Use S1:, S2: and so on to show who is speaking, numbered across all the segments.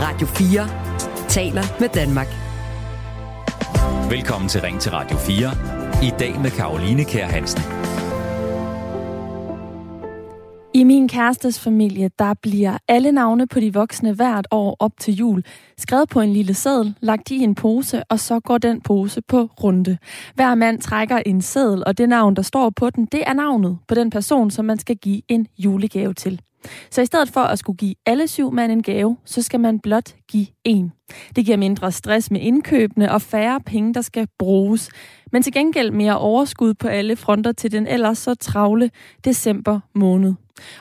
S1: Radio 4 taler med Danmark.
S2: Velkommen til Ring til Radio 4. I dag med Karoline Kær Hansen.
S3: I min kærestes familie, der bliver alle navne på de voksne hvert år op til jul skrevet på en lille seddel, lagt i en pose, og så går den pose på runde. Hver mand trækker en seddel, og det navn, der står på den, det er navnet på den person, som man skal give en julegave til. Så i stedet for at skulle give alle syv mand en gave, så skal man blot give en. Det giver mindre stress med indkøbene og færre penge, der skal bruges. Men til gengæld mere overskud på alle fronter til den ellers så travle december måned.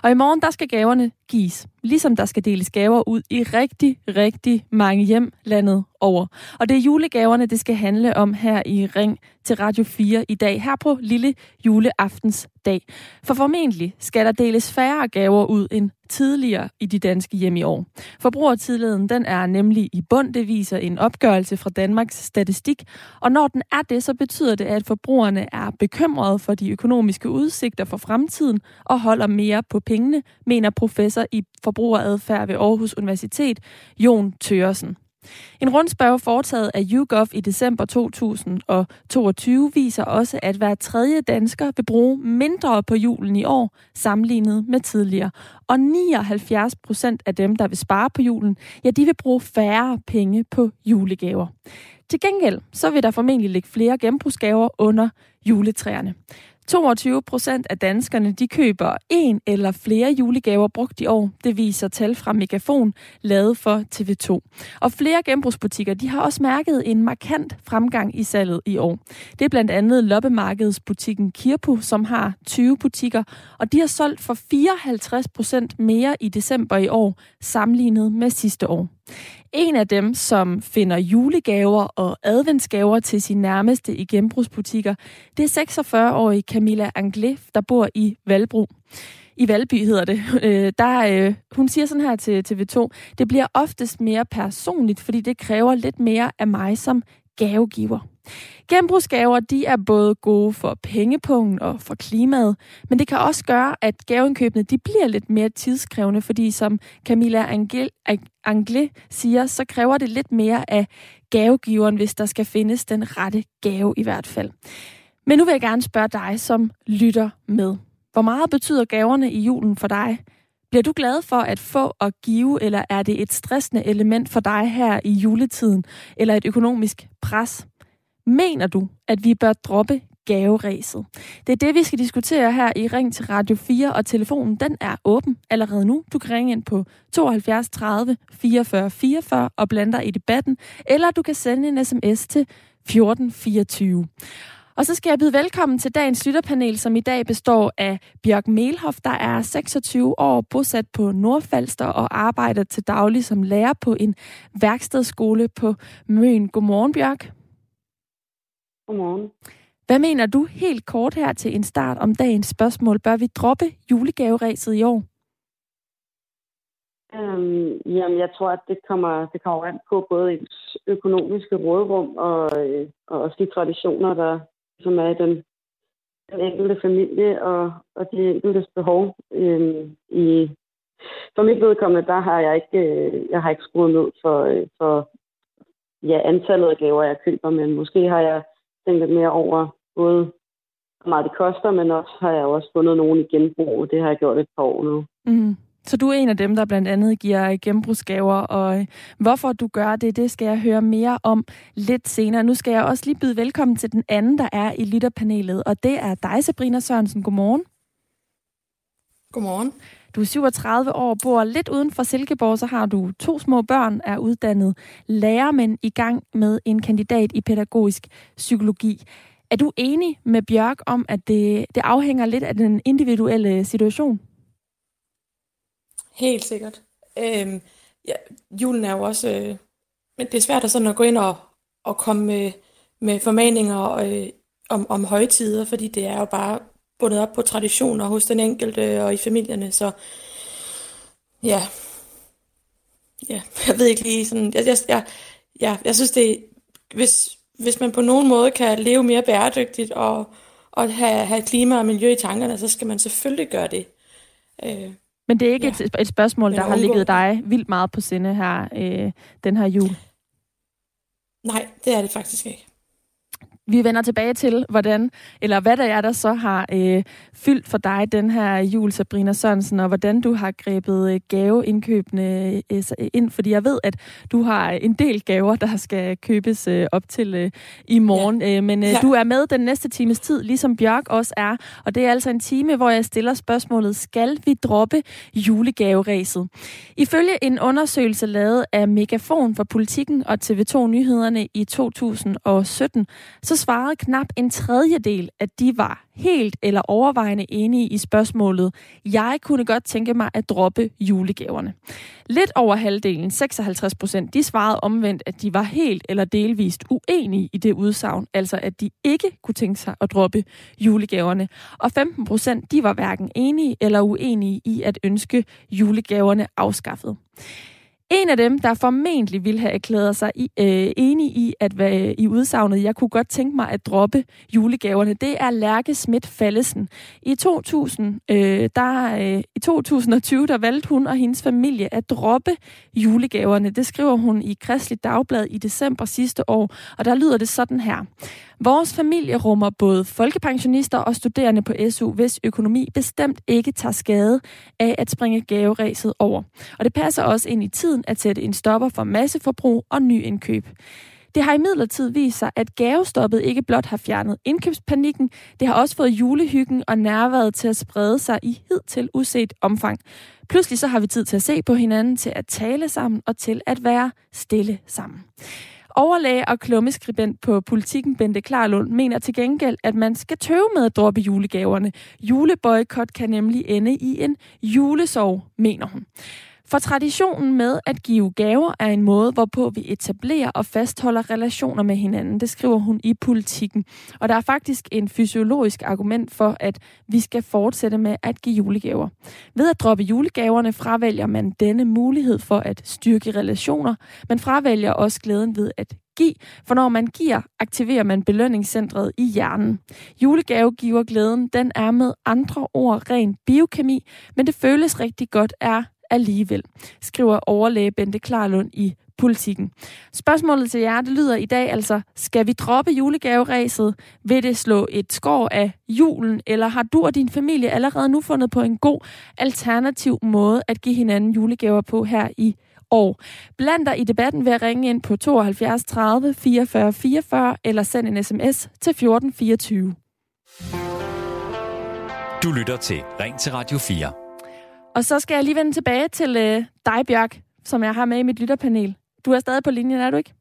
S3: Og i morgen, der skal gaverne gives, ligesom der skal deles gaver ud i rigtig, rigtig mange hjem landet over. Og det er julegaverne, det skal handle om her i Ring til Radio 4 i dag, her på lille juleaftens dag. For formentlig skal der deles færre gaver ud end tidligere i de danske hjem i år. Forbrugertidligheden den er nemlig i bund, det viser en opgørelse fra Danmarks Statistik, og når den er det, så betyder det, at forbrugerne er bekymrede for de økonomiske udsigter for fremtiden og holder mere på pengene, mener professor i forbrugeradfærd ved Aarhus Universitet, Jon Tøresen. En rundspørg foretaget af YouGov i december 2022 viser også, at hver tredje dansker vil bruge mindre på julen i år, sammenlignet med tidligere. Og 79 procent af dem, der vil spare på julen, ja, de vil bruge færre penge på julegaver. Til gengæld så vil der formentlig ligge flere genbrugsgaver under juletræerne. 22 procent af danskerne de køber en eller flere julegaver brugt i år. Det viser tal fra Megafon, lavet for TV2. Og flere genbrugsbutikker de har også mærket en markant fremgang i salget i år. Det er blandt andet loppemarkedsbutikken Kirpu, som har 20 butikker, og de har solgt for 54 procent mere i december i år, sammenlignet med sidste år. En af dem, som finder julegaver og adventsgaver til sin nærmeste i genbrugsbutikker, det er 46-årige Camilla Anglé, der bor i Valbro. I Valby hedder det. Øh, der, øh, hun siger sådan her til TV2, det bliver oftest mere personligt, fordi det kræver lidt mere af mig som gavegiver. Genbrugsgaver de er både gode for pengepungen og for klimaet, men det kan også gøre, at gaveindkøbene de bliver lidt mere tidskrævende, fordi som Camilla Angel, Angle siger, så kræver det lidt mere af gavegiveren, hvis der skal findes den rette gave i hvert fald. Men nu vil jeg gerne spørge dig, som lytter med. Hvor meget betyder gaverne i julen for dig? Bliver du glad for at få og give, eller er det et stressende element for dig her i juletiden, eller et økonomisk pres? Mener du, at vi bør droppe gaveræset? Det er det, vi skal diskutere her i Ring til Radio 4, og telefonen den er åben allerede nu. Du kan ringe ind på 72 30 44 44 og blande dig i debatten, eller du kan sende en sms til 1424. Og så skal jeg byde velkommen til dagens lytterpanel, som i dag består af Bjørk Melhoff, der er 26 år, bosat på Nordfalster og arbejder til daglig som lærer på en værkstedsskole på Møn. Godmorgen, Bjørk.
S4: Godmorgen.
S3: Hvad mener du helt kort her til en start om dagens spørgsmål? Bør vi droppe julegaveræset i år?
S4: Øhm, jamen, jeg tror, at det kommer, det kommer an på både ens økonomiske rådrum og, øh, og også de traditioner, der som er i den, den enkelte familie og, og de enkeltes behov. Øhm, i, for mit vedkommende, der har jeg ikke, øh, jeg har ikke skruet ned for, øh, for ja, antallet af gaver, jeg køber, men måske har jeg tænkt lidt mere over både, hvor meget det koster, men også har jeg også fundet nogen i genbrug. Det har jeg gjort et par år nu.
S3: Mm. Så du er en af dem, der blandt andet giver genbrugsgaver, og øh, hvorfor du gør det, det skal jeg høre mere om lidt senere. Nu skal jeg også lige byde velkommen til den anden, der er i lytterpanelet, og det er dig, Sabrina Sørensen. Godmorgen.
S5: Godmorgen.
S3: Du er 37 år, bor lidt uden for Silkeborg, så har du to små børn, er uddannet lærer, men i gang med en kandidat i pædagogisk psykologi. Er du enig med Bjørk om, at det, det afhænger lidt af den individuelle situation?
S5: Helt sikkert. Øhm, ja, julen er jo også... Øh, men det er svært at, sådan at gå ind og, og komme med, med formaninger øh, om, om højtider, fordi det er jo bare bundet op på traditioner hos den enkelte og i familierne, så ja, ja jeg ved ikke lige sådan, jeg, jeg, jeg, jeg, jeg synes det, hvis, hvis man på nogen måde kan leve mere bæredygtigt og, og have, have klima og miljø i tankerne, så skal man selvfølgelig gøre det. Øh,
S3: Men det er ikke ja. et, et spørgsmål, der har ligget dig vildt meget på sinde her, øh, den her jul?
S5: Nej, det er det faktisk ikke.
S3: Vi vender tilbage til, hvordan, eller hvad der er, der så har øh, fyldt for dig den her jul, Sabrina Sørensen, og hvordan du har grebet øh, gaveindkøbene øh, ind, fordi jeg ved, at du har en del gaver, der skal købes øh, op til øh, i morgen. Ja. Øh, men øh, ja. du er med den næste times tid, ligesom Bjørk også er, og det er altså en time, hvor jeg stiller spørgsmålet, skal vi droppe julegaveræset? Ifølge en undersøgelse lavet af Megafon for Politikken og TV2 Nyhederne i 2017, så svarede knap en tredjedel, at de var helt eller overvejende enige i spørgsmålet, jeg kunne godt tænke mig at droppe julegaverne. Lidt over halvdelen, 56 procent, de svarede omvendt, at de var helt eller delvist uenige i det udsagn, altså at de ikke kunne tænke sig at droppe julegaverne. Og 15 procent, de var hverken enige eller uenige i at ønske julegaverne afskaffet. En af dem, der formentlig ville have erklæret sig i, øh, enig i at hvad, i udsagnet, jeg kunne godt tænke mig at droppe julegaverne, det er Lærke Schmidt Fallesen. I 2000, øh, der, øh, i 2020, der valgte hun og hendes familie at droppe julegaverne. Det skriver hun i Kristelig Dagblad i december sidste år, og der lyder det sådan her. Vores familie rummer både folkepensionister og studerende på SU, hvis økonomi bestemt ikke tager skade af at springe gaveræset over. Og det passer også ind i tiden at sætte en stopper for masseforbrug og nyindkøb. Det har imidlertid vist sig, at gavestoppet ikke blot har fjernet indkøbspanikken, det har også fået julehyggen og nærværet til at sprede sig i hidtil uset omfang. Pludselig så har vi tid til at se på hinanden, til at tale sammen og til at være stille sammen. Overlæge og klummeskribent på politikken Bente Klarlund mener til gengæld, at man skal tøve med at droppe julegaverne. Juleboykot kan nemlig ende i en julesorg, mener hun. For traditionen med at give gaver er en måde, hvorpå vi etablerer og fastholder relationer med hinanden. Det skriver hun i politikken. Og der er faktisk en fysiologisk argument for, at vi skal fortsætte med at give julegaver. Ved at droppe julegaverne fravælger man denne mulighed for at styrke relationer, men fravælger også glæden ved at give, for når man giver, aktiverer man belønningscentret i hjernen. Julegave giver glæden, den er med andre ord ren biokemi, men det føles rigtig godt er alligevel, skriver overlæge Bente Klarlund i politikken. Spørgsmålet til jer, det lyder i dag altså, skal vi droppe julegaveræset? Vil det slå et skår af julen, eller har du og din familie allerede nu fundet på en god alternativ måde at give hinanden julegaver på her i år. Bland dig i debatten ved at ringe ind på 72 30 44 44 eller send en sms til 1424.
S2: Du lytter til Ring til Radio 4.
S3: Og så skal jeg lige vende tilbage til øh, dig, Bjørk, som jeg har med i mit lytterpanel. Du er stadig på linjen, er du ikke?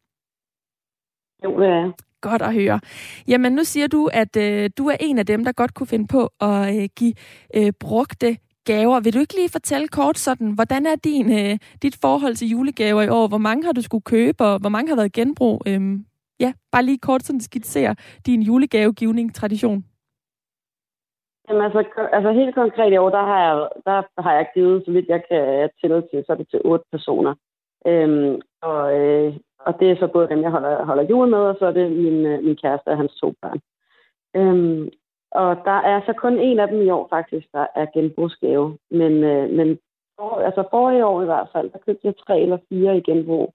S4: Jo, det er
S3: Godt at høre. Jamen, nu siger du, at øh, du er en af dem, der godt kunne finde på at øh, give øh, brugte gaver. Vil du ikke lige fortælle kort sådan, hvordan er din, øh, dit forhold til julegaver i år? Hvor mange har du skulle købe, og hvor mange har været genbrug? Øhm, ja, bare lige kort sådan skitsere din julegavegivning-tradition.
S4: Jamen altså, altså helt konkret i år, der har jeg, der har jeg givet, så vidt jeg kan tælle til, så er det til otte personer. Øhm, og, øh, og det er så både dem, jeg holder, holder jul med, og så er det min, øh, min kæreste og hans to børn. Øhm, og der er så kun en af dem i år faktisk, der er genbrugsgave. Men, øh, men for, altså forrige år i hvert fald, der købte jeg tre eller fire i genbrug.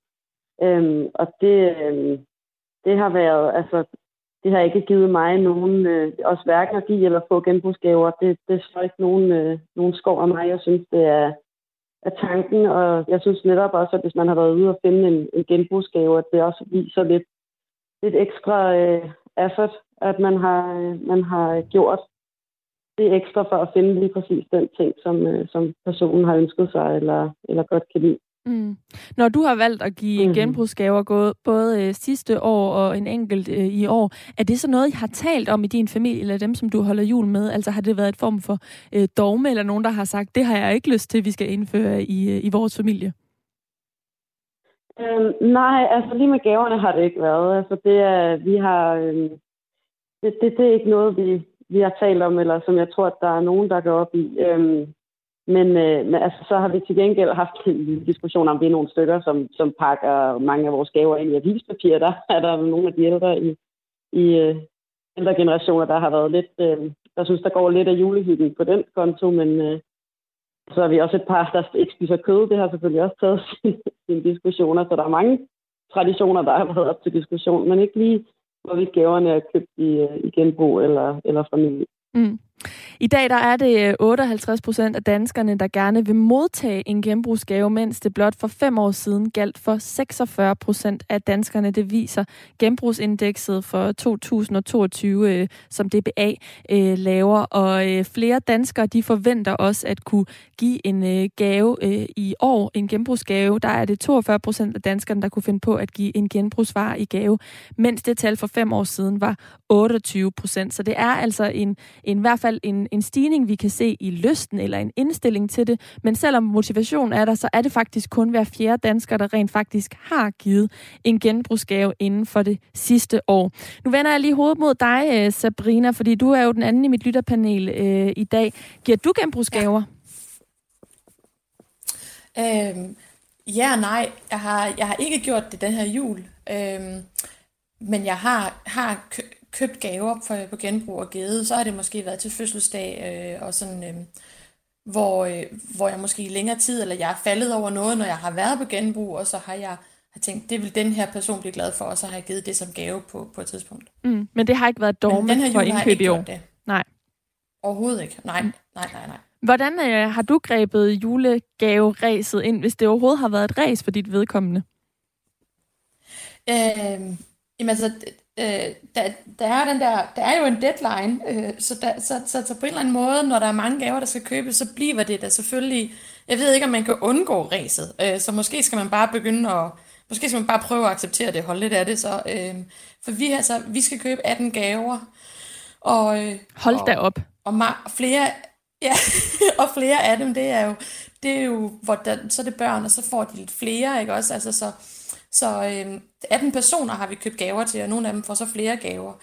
S4: Øhm, og det, øh, det har været, altså det har ikke givet mig nogen, øh, også hverken at give eller få genbrugsgaver. Det, det slår ikke nogen, øh, nogen skov af mig. Jeg synes, det er, er tanken, og jeg synes netop også, at hvis man har været ude og finde en, en genbrugsgave, at det også viser lidt, lidt ekstra øh, effort, at man har, øh, man har gjort det ekstra for at finde lige præcis den ting, som, øh, som personen har ønsket sig eller, eller godt kan lide.
S3: Mm. Når du har valgt at give mm. genbrugsgaver gået, både øh, sidste år og en enkelt øh, i år, er det så noget, I har talt om i din familie, eller dem, som du holder jul med? Altså har det været et form for øh, dogme, eller nogen, der har sagt, det har jeg ikke lyst til, vi skal indføre i, øh, i vores familie?
S4: Øhm, nej, altså lige med gaverne har det ikke været. Altså det er, vi har, øh, det, det, det er ikke noget, vi, vi har talt om, eller som jeg tror, at der er nogen, der går op i. Øhm, men, øh, men altså, så har vi til gengæld haft en diskussion om, vi er nogle stykker, som, som pakker mange af vores gaver ind i avispapir. Der er der nogle af de ældre i, i øh, ældre generationer, der har været lidt, øh, der synes, der går lidt af julehyggen på den konto, men, øh, så er vi også et par, der ikke spiser kød. Det har selvfølgelig også taget sine diskussioner, så der er mange traditioner, der har været op til diskussion, men ikke lige, hvorvidt gaverne er købt i, øh, i genbrug eller, eller familie.
S3: Mm. I dag der er det øh, 58 procent af danskerne, der gerne vil modtage en genbrugsgave, mens det blot for fem år siden galt for 46 procent af danskerne. Det viser genbrugsindekset for 2022, øh, som DBA øh, laver. Og flere danskere de forventer også at kunne give en gave i år, en genbrugsgave. Der er det 42 procent af danskerne, der kunne finde på at give en genbrugsvar i gave, mens det tal for fem år siden var 28 procent. Så det er altså en, en i hvert fald en, en stigning, vi kan se i lysten eller en indstilling til det. Men selvom motivation er der, så er det faktisk kun hver fjerde dansker, der rent faktisk har givet en genbrugsgave inden for det sidste år. Nu vender jeg lige hovedet mod dig, øh, Sabrina, fordi du er jo den anden i mit lytterpanel øh, i dag. Giver du genbrugsgaver?
S5: Ja. Øhm, ja og nej. Jeg har, jeg har ikke gjort det den her jul. Øhm, men jeg har, har købt gaver på, på genbrug og givet, så har det måske været til fødselsdag øh, og sådan, øh, hvor, øh, hvor jeg måske i længere tid, eller jeg er faldet over noget, når jeg har været på genbrug, og så har jeg har tænkt, det vil den her person blive glad for, og så har jeg givet det som gave på, på et tidspunkt.
S3: Mm, men det har ikke været dogme for indkøb i år? Det.
S5: Nej. Overhovedet ikke. Nej, mm. nej, nej, nej.
S3: Hvordan øh, har du grebet julegaveræset ind, hvis det overhovedet har været et ræs for dit vedkommende?
S5: Øh, jamen altså, øh, der, der, er den der, der er jo en deadline, øh, så, der, så, så, så på en eller anden måde, når der er mange gaver, der skal købes, så bliver det da selvfølgelig, jeg ved ikke, om man kan undgå ræset, øh, så måske skal man bare begynde at, måske skal man bare prøve at acceptere det, holde lidt af det, så, øh, for vi, altså, vi skal købe 18 gaver, og, øh,
S3: Hold
S5: og,
S3: da op.
S5: Og, og flere, ja, og flere af dem, det er jo, det er jo, hvor der, så er det børn, og så får de lidt flere, ikke også, altså så, så øh, 18 personer har vi købt gaver til, og nogle af dem får så flere gaver.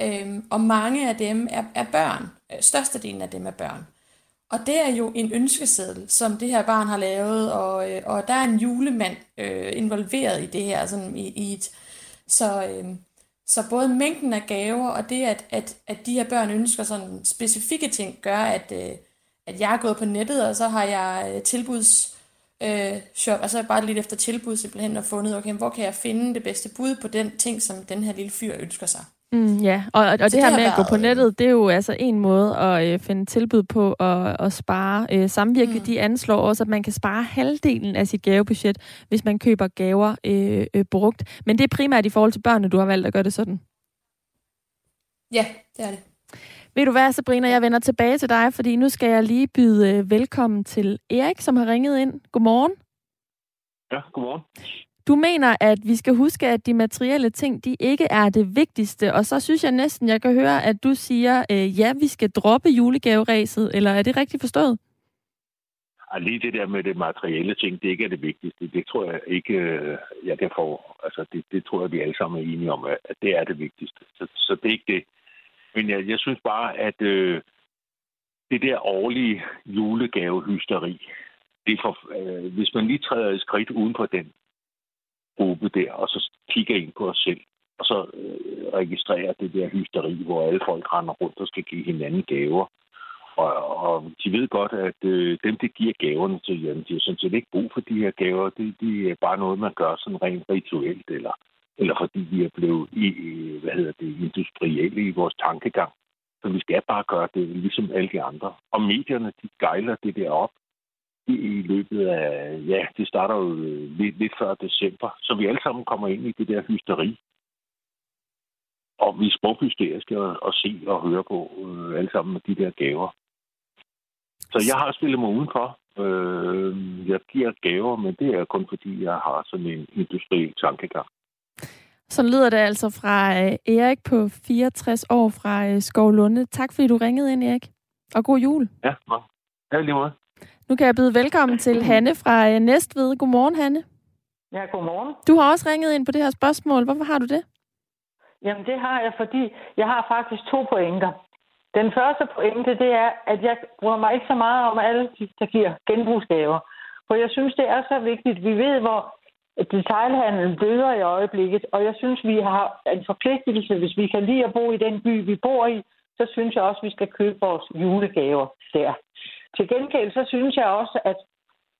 S5: Øh, og mange af dem er, er børn. Øh, størstedelen af dem er børn. Og det er jo en ønskeseddel, som det her barn har lavet, og, øh, og der er en julemand øh, involveret i det her. Sådan i, i et, så, øh, så både mængden af gaver, og det, at, at, at de her børn ønsker sådan specifikke ting, gør, at, øh, at jeg er gået på nettet, og så har jeg øh, tilbuds øh, shop, altså bare lidt efter tilbud simpelthen og fundet, okay, hvor kan jeg finde det bedste bud på den ting, som den her lille fyr ønsker sig.
S3: Mm, ja, og, og, og det, det her med at gå på nettet, det er jo altså en måde at øh, finde tilbud på og at spare. Øh, samvirke, mm. de anslår også, at man kan spare halvdelen af sit gavebudget, hvis man køber gaver øh, øh, brugt. Men det er primært i forhold til børnene, du har valgt at gøre det sådan.
S5: Ja, det er det.
S3: Ved du hvad, Sabrina, jeg vender tilbage til dig, fordi nu skal jeg lige byde øh, velkommen til Erik, som har ringet ind. Godmorgen.
S6: Ja, godmorgen.
S3: Du mener, at vi skal huske, at de materielle ting, de ikke er det vigtigste, og så synes jeg næsten, jeg kan høre, at du siger, øh, ja, vi skal droppe julegaveræset, eller er det rigtigt forstået?
S6: Ja, lige det der med det materielle ting, det ikke er det vigtigste. Det tror jeg ikke, øh, jeg kan få. Altså, det, det tror jeg, vi alle sammen er enige om, at det er det vigtigste. Så, så det er ikke det. Men jeg, jeg synes bare, at øh, det der årlige julegavehysteri, det for, øh, hvis man lige træder et skridt uden for den gruppe der, og så kigger ind på os selv, og så øh, registrerer det der hysteri, hvor alle folk render rundt og skal give hinanden gaver. Og, og de ved godt, at øh, dem, det giver gaverne til, jamen, de har sådan set ikke brug for de her gaver. Det, det er bare noget, man gør sådan rent rituelt, eller eller fordi vi er blevet i, hvad hedder det, industrielle i vores tankegang. Så vi skal bare gøre det ligesom alle de andre. Og medierne, de gejler det der op i, i løbet af, ja, det starter jo øh, lidt, lidt før december, så vi alle sammen kommer ind i det der hysteri. Og vi er sproghysteriske at, at se og høre på øh, alle sammen med de der gaver. Så jeg har spillet mig udenfor. Øh, jeg giver gaver, men det er kun fordi, jeg har sådan en industriel tankegang.
S3: Så lyder det altså fra øh, Erik på 64 år fra øh, Skovlunde. Tak fordi du ringede ind, Erik. Og god jul.
S6: Ja, ja lige måde.
S3: Nu kan jeg byde velkommen til Hanne fra øh, Næstved. Godmorgen, Hanne.
S7: Ja, godmorgen.
S3: Du har også ringet ind på det her spørgsmål. Hvorfor har du det?
S7: Jamen, det har jeg, fordi jeg har faktisk to pointer. Den første pointe, det er, at jeg bruger mig ikke så meget om alle, der giver genbrugsgaver. For jeg synes, det er så vigtigt. Vi ved, hvor detailhandlen døder i øjeblikket, og jeg synes, vi har en forpligtelse, hvis vi kan lide at bo i den by, vi bor i, så synes jeg også, vi skal købe vores julegaver der. Til gengæld så synes jeg også, at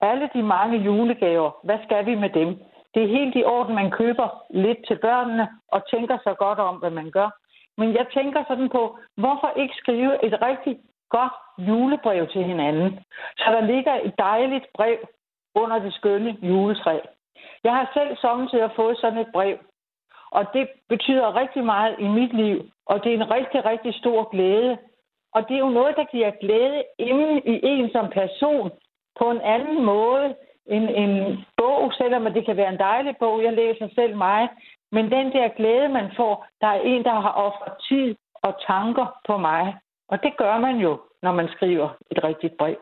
S7: alle de mange julegaver, hvad skal vi med dem? Det er helt i orden, man køber lidt til børnene og tænker så godt om, hvad man gør. Men jeg tænker sådan på, hvorfor ikke skrive et rigtig godt julebrev til hinanden, så der ligger et dejligt brev under det skønne juletræ. Jeg har selv samtidig fået sådan et brev, og det betyder rigtig meget i mit liv, og det er en rigtig, rigtig stor glæde. Og det er jo noget, der giver glæde inde i en som person på en anden måde end en bog, selvom det kan være en dejlig bog. Jeg læser selv mig. Men den der glæde, man får, der er en, der har offret tid og tanker på mig. Og det gør man jo, når man skriver et rigtigt brev.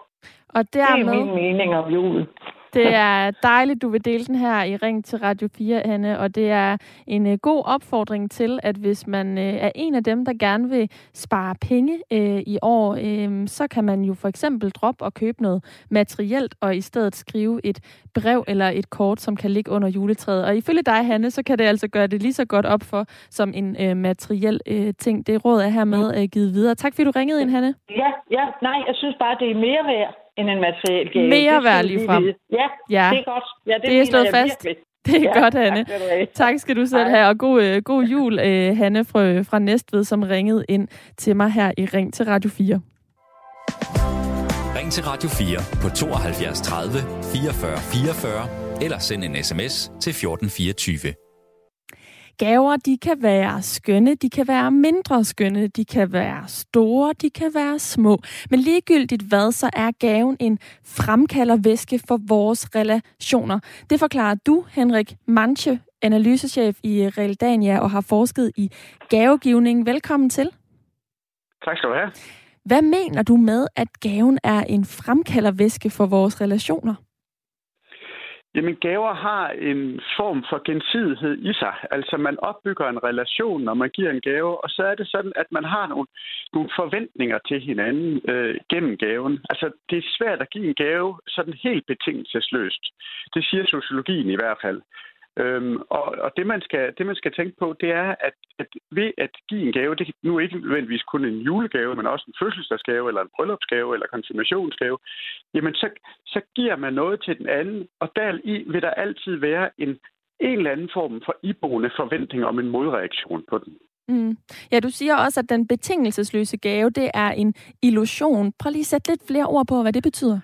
S3: Og dermed...
S7: Det er min mening om julen.
S3: Det er dejligt, du vil dele den her i Ring til Radio 4, Hanne, og det er en uh, god opfordring til, at hvis man uh, er en af dem, der gerne vil spare penge uh, i år, uh, så kan man jo for eksempel droppe og købe noget materielt, og i stedet skrive et brev eller et kort, som kan ligge under juletræet. Og ifølge dig, Hanne, så kan det altså gøre det lige så godt op for som en uh, materiel uh, ting. Det råd er hermed uh, givet videre. Tak fordi du ringede ind, Hanne.
S7: Ja, ja, nej, jeg synes bare, det er mere værd end en materiel gave.
S3: Mere værd lige frem.
S7: Ja, ja, det er godt. Ja, det,
S3: det er slået fast. Virkelig. Det er ja, godt, Hanne. Tak, tak skal du selv have, og god, øh, god jul, øh, Hanne fra, fra Næstved, som ringede ind til mig her i Ring til Radio 4.
S2: Ring til Radio 4 på 72 30 44 44 eller send en sms til 1424.
S3: Gaver, de kan være skønne, de kan være mindre skønne, de kan være store, de kan være små. Men ligegyldigt hvad, så er gaven en fremkaldervæske for vores relationer. Det forklarer du, Henrik Manche, analysechef i Realdania og har forsket i gavegivning. Velkommen til.
S8: Tak skal du have.
S3: Hvad mener du med, at gaven er en fremkaldervæske for vores relationer?
S8: Jamen, gaver har en form for gensidighed i sig. Altså, man opbygger en relation, når man giver en gave, og så er det sådan, at man har nogle, nogle forventninger til hinanden øh, gennem gaven. Altså, det er svært at give en gave sådan helt betingelsesløst. Det siger sociologien i hvert fald. Øhm, og og det, man skal, det, man skal tænke på, det er, at, at ved at give en gave, det er nu ikke nødvendigvis kun en julegave, men også en fødselsdagsgave, eller en bryllupsgave, eller konfirmationsgave, jamen så, så giver man noget til den anden, og der i vil der altid være en, en eller anden form for iboende forventning om en modreaktion på den.
S3: Mm. Ja, du siger også, at den betingelsesløse gave, det er en illusion. Prøv lige at sætte lidt flere ord på, hvad det betyder.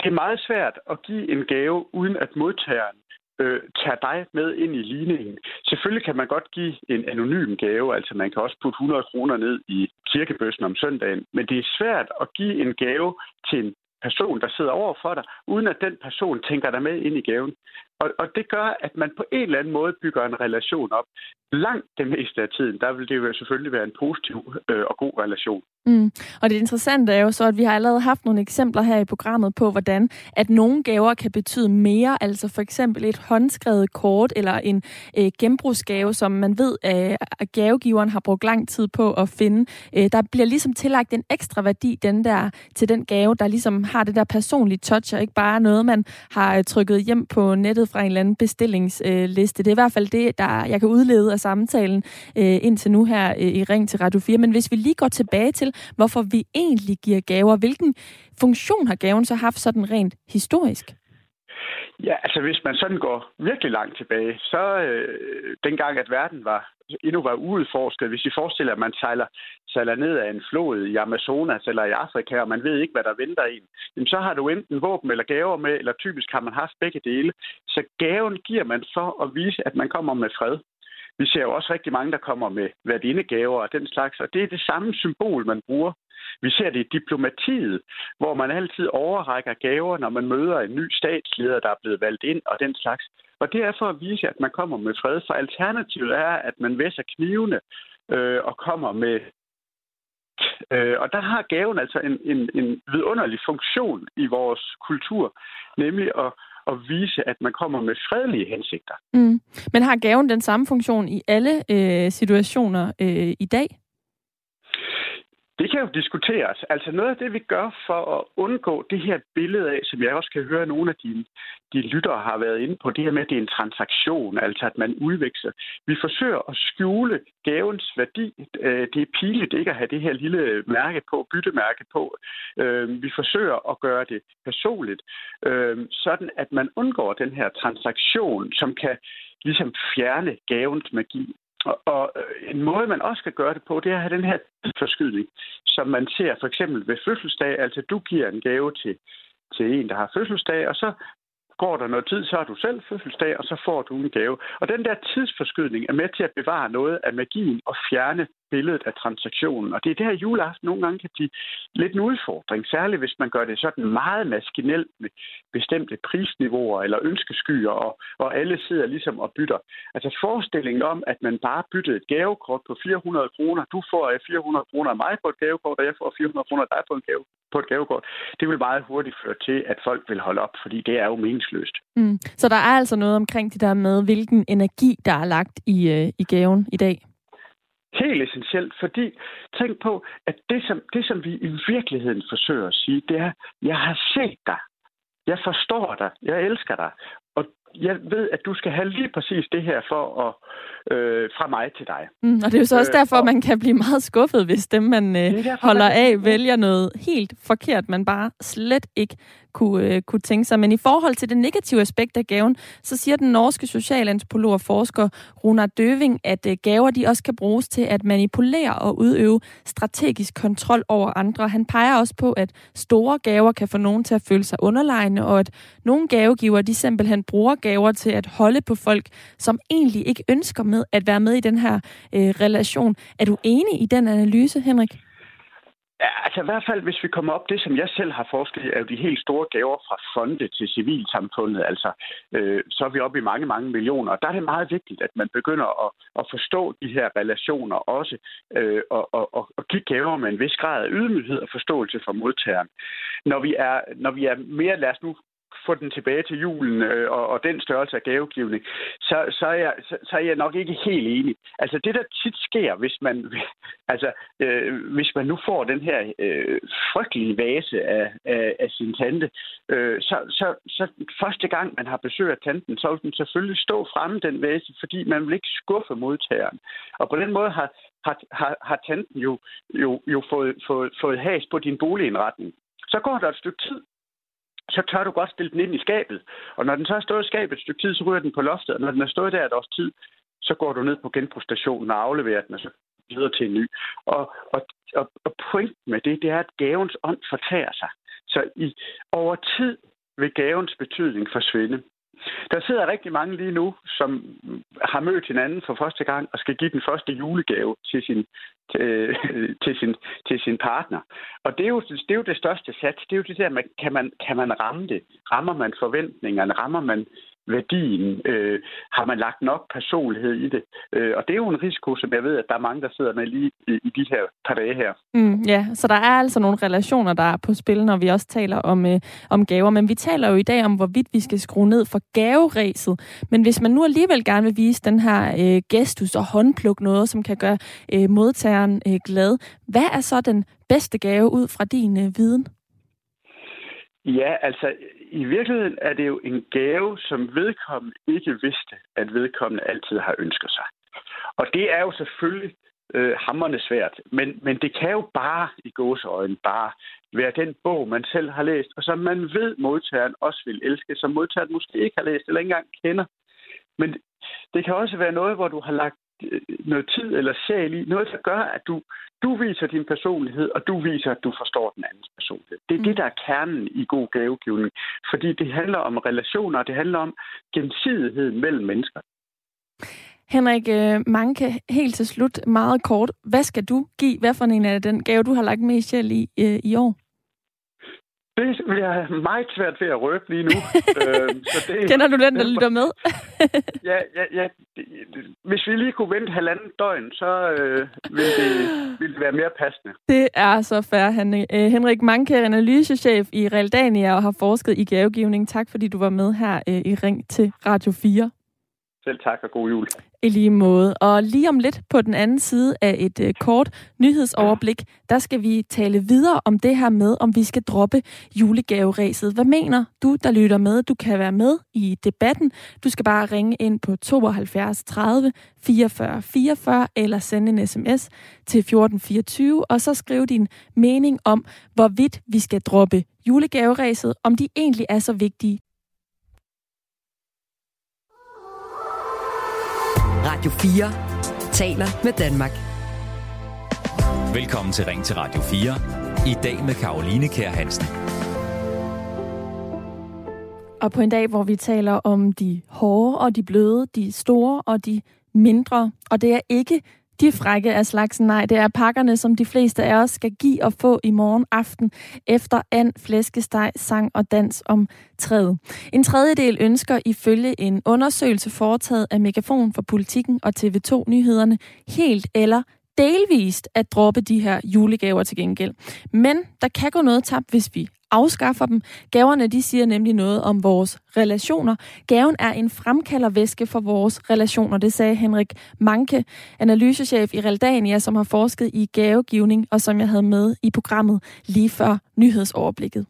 S8: Det er meget svært at give en gave, uden at modtageren øh, tager dig med ind i ligningen. Selvfølgelig kan man godt give en anonym gave, altså man kan også putte 100 kroner ned i kirkebøssen om søndagen, men det er svært at give en gave til en person, der sidder over for dig, uden at den person tænker dig med ind i gaven. Og, og det gør, at man på en eller anden måde bygger en relation op. Langt det meste af tiden, der vil det jo selvfølgelig være en positiv øh, og god relation.
S3: Mm. Og det interessante er jo så, at vi har allerede haft nogle eksempler her i programmet på, hvordan at nogle gaver kan betyde mere, altså for eksempel et håndskrevet kort eller en øh, genbrugsgave, som man ved, øh, at gavegiveren har brugt lang tid på at finde. Øh, der bliver ligesom tillagt en ekstra værdi den der, til den gave, der ligesom har det der personlige touch, og ikke bare noget, man har øh, trykket hjem på nettet fra en eller anden bestillingsliste. Det er i hvert fald det, der jeg kan udlede af samtalen øh, indtil nu her øh, i Ring til Radio 4. Men hvis vi lige går tilbage til, hvorfor vi egentlig giver gaver, hvilken funktion har gaven så haft sådan rent historisk?
S8: Ja, altså hvis man sådan går virkelig langt tilbage, så øh, dengang, at verden var endnu var uudforsket, hvis I forestiller, at man sejler, sejler ned af en flod i Amazonas eller i Afrika, og man ved ikke, hvad der venter en, jamen så har du enten våben eller gaver med, eller typisk har man haft begge dele. Så gaven giver man for at vise, at man kommer med fred. Vi ser jo også rigtig mange, der kommer med værdinegaver og den slags, og det er det samme symbol, man bruger. Vi ser det i diplomatiet, hvor man altid overrækker gaver, når man møder en ny statsleder, der er blevet valgt ind og den slags. Og det er for at vise, at man kommer med fred, for alternativet er, at man væsser knivene øh, og kommer med Øh, og der har gaven altså en, en, en vidunderlig funktion i vores kultur, nemlig at at vise, at man kommer med fredelige hensigter.
S3: Mm. Men har gaven den samme funktion i alle øh, situationer øh, i dag?
S8: Det kan jo diskuteres. Altså noget af det, vi gør for at undgå det her billede af, som jeg også kan høre, nogle af dine, de lyttere har været inde på, det her med, at det er en transaktion, altså at man udveksler. Vi forsøger at skjule gavens værdi. Øh, det er pinligt ikke at have det her lille mærke på, byttemærke på. Øh, vi forsøger at gøre det personligt, øh, sådan at man undgår den her transaktion, som kan ligesom fjerne gavens magi. Og, øh, en måde, man også kan gøre det på, det er at have den her forskydning, som man ser for eksempel ved fødselsdag. Altså, du giver en gave til, til en, der har fødselsdag, og så går der noget tid, så har du selv fødselsdag, og så får du en gave. Og den der tidsforskydning er med til at bevare noget af magien og fjerne billedet af transaktionen. Og det er der, juleaften nogle gange kan blive lidt en udfordring, særligt hvis man gør det sådan meget maskinelt med bestemte prisniveauer eller ønskeskyer, og, og alle sidder ligesom og bytter. Altså forestillingen om, at man bare byttede et gavekort på 400 kroner, du får 400 kroner af mig på et gavekort, og jeg får 400 kroner af dig på, en gave, på et gavekort, det vil meget hurtigt føre til, at folk vil holde op, fordi det er jo meningsløst.
S3: Mm. Så der er altså noget omkring det der med, hvilken energi, der er lagt i, øh, i gaven i dag?
S8: Helt essentielt, fordi tænk på, at det som, det, som vi i virkeligheden forsøger at sige, det er, jeg har set dig, jeg forstår dig, jeg elsker dig, jeg ved, at du skal have lige præcis det her for at, øh, fra mig til dig.
S3: Mm, og det er jo så også øh, derfor, og, man kan blive meget skuffet, hvis dem, man øh, derfor, holder af, vælger noget helt forkert, man bare slet ikke kunne, øh, kunne tænke sig. Men i forhold til det negative aspekt af gaven, så siger den norske socialantropolog og forsker Runar Døving, at øh, gaver de også kan bruges til at manipulere og udøve strategisk kontrol over andre. Han peger også på, at store gaver kan få nogen til at føle sig underlegne, og at nogle gavegiver de simpelthen bruger gaver til at holde på folk, som egentlig ikke ønsker med at være med i den her øh, relation. Er du enig i den analyse, Henrik?
S8: Ja, altså i hvert fald, hvis vi kommer op, det som jeg selv har forsket er jo de helt store gaver fra fonde til civilsamfundet. Altså, øh, så er vi oppe i mange, mange millioner. Og der er det meget vigtigt, at man begynder at, at forstå de her relationer også, øh, og, og, og, og give gaver med en vis grad af ydmyghed og forståelse for modtageren. Når vi er, når vi er mere, lad os nu få den tilbage til julen øh, og, og den størrelse af gavegivning, så, så, er jeg, så, så er jeg nok ikke helt enig. Altså det, der tit sker, hvis man, altså, øh, hvis man nu får den her øh, frygtelige vase af, af, af sin tante, øh, så, så, så første gang, man har besøg af tanten, så vil den selvfølgelig stå fremme, den vase, fordi man vil ikke skuffe modtageren. Og på den måde har, har, har, har tanten jo, jo, jo fået, fået, fået has på din boligindretning. Så går der et stykke tid, så tør du godt stille den ind i skabet. Og når den så har stået i skabet et stykke tid, så ryger den på loftet. Og når den har stået der et års tid, så går du ned på genbrugsstationen og afleverer den, og så videre til en ny. Og, og, og, og pointen med det, det er, at gavens ånd fortærer sig. Så i, over tid vil gavens betydning forsvinde. Der sidder rigtig mange lige nu, som har mødt hinanden for første gang og skal give den første julegave til sin, til, til sin, til sin partner. Og det er, jo, det er jo det største sats. Det er jo det der, man, kan, man, kan man ramme det? Rammer man forventningerne? Rammer man værdien? Øh, har man lagt nok personlighed i det? Øh, og det er jo en risiko, som jeg ved, at der er mange, der sidder med lige i, i de her par dage her.
S3: Mm, ja, så der er altså nogle relationer, der er på spil, når vi også taler om, øh, om gaver. Men vi taler jo i dag om, hvorvidt vi skal skrue ned for gaveræset. Men hvis man nu alligevel gerne vil vise den her øh, gestus og håndpluk noget, som kan gøre øh, modtageren øh, glad, hvad er så den bedste gave ud fra din øh, viden?
S8: Ja, altså i virkeligheden er det jo en gave, som vedkommende ikke vidste, at vedkommende altid har ønsket sig. Og det er jo selvfølgelig øh, hammerne svært, men, men det kan jo bare i gåseøjne bare være den bog, man selv har læst, og som man ved, modtageren også vil elske, som modtageren måske ikke har læst eller ikke engang kender. Men det kan også være noget, hvor du har lagt noget tid eller sjæl i, noget, der gør, at du, du viser din personlighed, og du viser, at du forstår den andens personlighed. Det er mm. det, der er kernen i god gavegivning. Fordi det handler om relationer, og det handler om gensidighed mellem mennesker.
S3: Henrik øh, Manke, helt til slut, meget kort. Hvad skal du give? Hvad for en af den gave, du har lagt mest sjæl i øh, i år?
S8: Det vil jeg have meget svært ved at røbe lige nu.
S3: øhm, så det, Kender du den, der lytter med?
S8: ja, ja, ja. Hvis vi lige kunne vente halvanden døgn, så øh, ville, det, ville det være mere passende.
S3: Det er så fair, Henrik. Øh, Henrik Manke, analysechef i Realdania og har forsket i gavegivning. Tak fordi du var med her øh, i Ring til Radio 4.
S8: Selv tak og god jul.
S3: I lige måde. Og lige om lidt på den anden side af et øh, kort nyhedsoverblik, der skal vi tale videre om det her med, om vi skal droppe julegaveræset. Hvad mener du, der lytter med? Du kan være med i debatten. Du skal bare ringe ind på 72 30 44 44 eller sende en sms til 1424, og så skrive din mening om, hvorvidt vi skal droppe julegaveræset, om de egentlig er så vigtige.
S1: Radio 4 taler med Danmark.
S2: Velkommen til Ring til Radio 4. I dag med Karoline Kær Hansen.
S3: Og på en dag, hvor vi taler om de hårde og de bløde, de store og de mindre. Og det er ikke de frække af slagsen, nej, det er pakkerne, som de fleste af os skal give og få i morgen aften efter and, flæskesteg, sang og dans om træet. En tredjedel ønsker ifølge en undersøgelse foretaget af Megafon for Politikken og TV2 Nyhederne helt eller delvist at droppe de her julegaver til gengæld. Men der kan gå noget tabt, hvis vi afskaffer dem. Gaverne de siger nemlig noget om vores relationer. Gaven er en fremkaldervæske for vores relationer, det sagde Henrik Manke, analysechef i Realdania, som har forsket i gavegivning, og som jeg havde med i programmet lige før nyhedsoverblikket.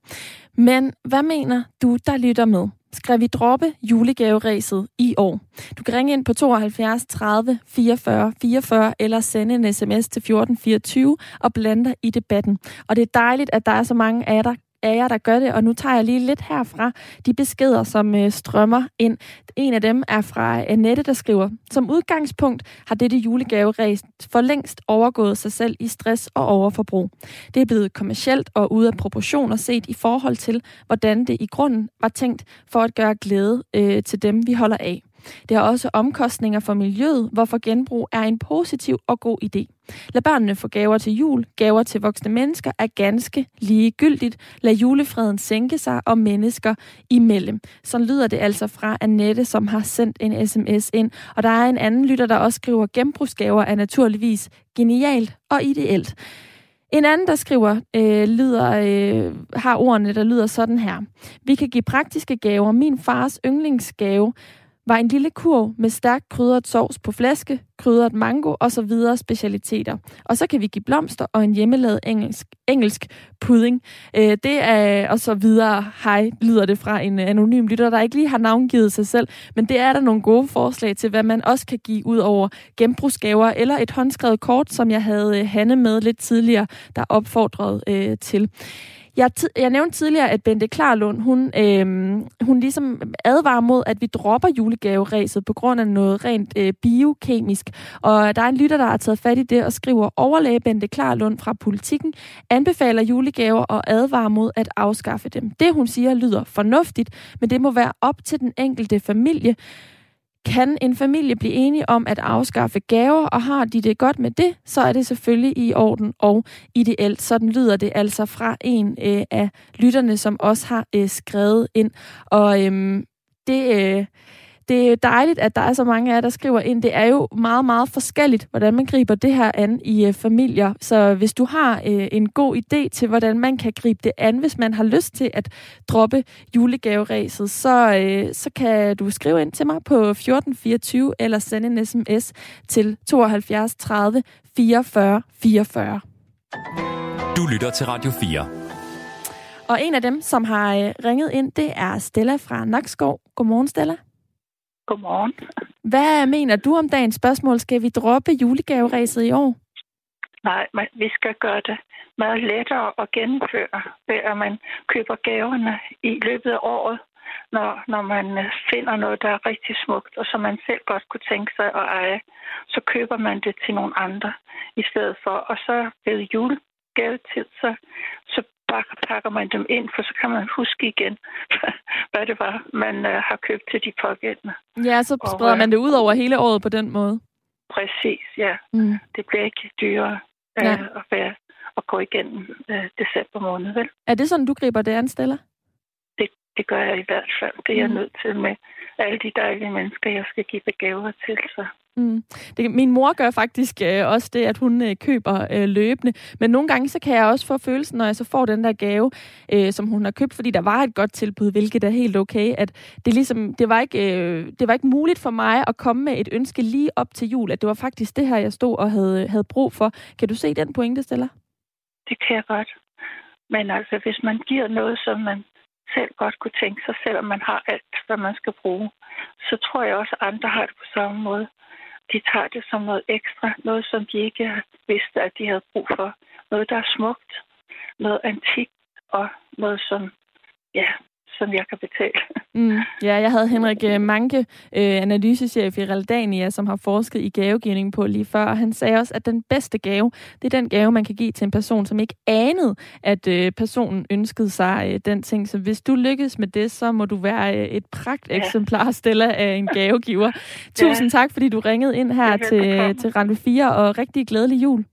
S3: Men hvad mener du, der lytter med? Skal vi droppe julegaveræset i år? Du kan ringe ind på 72 30 44 44 eller sende en sms til 1424 og blande dig i debatten. Og det er dejligt, at der er så mange af der, af jer, der gør det, og nu tager jeg lige lidt herfra de beskeder, som øh, strømmer ind. En af dem er fra Annette, der skriver, som udgangspunkt har dette julegaveræs for længst overgået sig selv i stress og overforbrug. Det er blevet kommercielt og ude af proportioner set i forhold til, hvordan det i grunden var tænkt for at gøre glæde øh, til dem, vi holder af. Det har også omkostninger for miljøet, hvorfor genbrug er en positiv og god idé. Lad børnene få gaver til jul, gaver til voksne mennesker er ganske ligegyldigt. Lad julefreden sænke sig og mennesker imellem. Så lyder det altså fra Annette, som har sendt en sms ind. Og der er en anden lytter, der også skriver, genbrugsgaver er naturligvis genialt og ideelt. En anden, der skriver, øh, lyder, øh, har ordene, der lyder sådan her. Vi kan give praktiske gaver. Min fars yndlingsgave var en lille kurv med stærkt krydret sovs på flaske, krydret mango og så videre specialiteter. Og så kan vi give blomster og en hjemmelavet engelsk, engelsk pudding. Øh, det er og så videre. Hej, lyder det fra en øh, anonym lytter, der ikke lige har navngivet sig selv. Men det er der nogle gode forslag til, hvad man også kan give ud over genbrugsgaver eller et håndskrevet kort, som jeg havde øh, Hanne med lidt tidligere, der opfordrede øh, til. Jeg, jeg nævnte tidligere, at Bente Klarlund, hun, øh, hun ligesom advarer mod, at vi dropper julegaveræset på grund af noget rent øh, biokemisk. Og der er en lytter, der har taget fat i det og skriver, overlæge Bente Klarlund fra Politikken anbefaler julegaver og advarer mod at afskaffe dem. Det, hun siger, lyder fornuftigt, men det må være op til den enkelte familie. Kan en familie blive enige om at afskaffe gaver, og har de det godt med det, så er det selvfølgelig i orden og ideelt. Sådan lyder det altså fra en øh, af lytterne, som også har øh, skrevet ind. Og øh, det... Øh, det er dejligt, at der er så mange af jer, der skriver ind. Det er jo meget, meget forskelligt, hvordan man griber det her an i øh, familier. Så hvis du har øh, en god idé til, hvordan man kan gribe det an, hvis man har lyst til at droppe julegaveræset, så, øh, så kan du skrive ind til mig på 1424 eller sende en sms til 72 30 44 44.
S2: Du lytter til Radio 4.
S3: Og en af dem, som har øh, ringet ind, det er Stella fra Nakskov. Godmorgen, Stella.
S9: Godmorgen.
S3: Hvad mener du om dagens spørgsmål? Skal vi droppe julegaveræset i år?
S9: Nej, men vi skal gøre det meget lettere at gennemføre, ved at man køber gaverne i løbet af året, når, når man øh, finder noget, der er rigtig smukt, og som man selv godt kunne tænke sig at eje. Så køber man det til nogle andre i stedet for. Og så ved julegavetid, så, så pakker man dem ind, for så kan man huske igen, hvad det var, man uh, har købt til de pågældende.
S3: Ja, så spreder og, man det ud over hele året på den måde.
S9: Præcis, ja. Mm. Det bliver ikke dyrere uh, ja. at, være, at gå igennem uh, december måned, vel?
S3: Er det sådan, du griber det an, Stella?
S9: Det, det gør jeg i hvert fald. Det er mm. jeg nødt til med alle de dejlige mennesker, jeg skal give gaver til. Så
S3: Mm. Det, min mor gør faktisk øh, også det, at hun øh, køber øh, løbende. Men nogle gange, så kan jeg også få følelsen, når jeg så får den der gave, øh, som hun har købt, fordi der var et godt tilbud, hvilket er helt okay, at det ligesom, det var ikke, øh, det var ikke muligt for mig at komme med et ønske lige op til jul, at det var faktisk det her, jeg stod og havde, havde brug for. Kan du se den pointe, Stella?
S9: Det kan jeg godt. Men altså, hvis man giver noget, som man selv godt kunne tænke sig, selvom man har alt, hvad man skal bruge, så tror jeg også, at andre har det på samme måde de tager det som noget ekstra, noget som de ikke vidste, at de havde brug for. Noget, der er smukt, noget antik og noget, som, ja, som jeg kan betale.
S3: Mm, ja, jeg havde Henrik øh, Manke, øh, analysechef i Realdania, som har forsket i gavegivning på lige før, og han sagde også, at den bedste gave, det er den gave, man kan give til en person, som ikke anede, at øh, personen ønskede sig øh, den ting. Så hvis du lykkes med det, så må du være øh, et pragt eksemplar, ja. Stella, af en gavegiver. Tusind ja. tak, fordi du ringede ind her til, til Radio 4, og rigtig glædelig jul.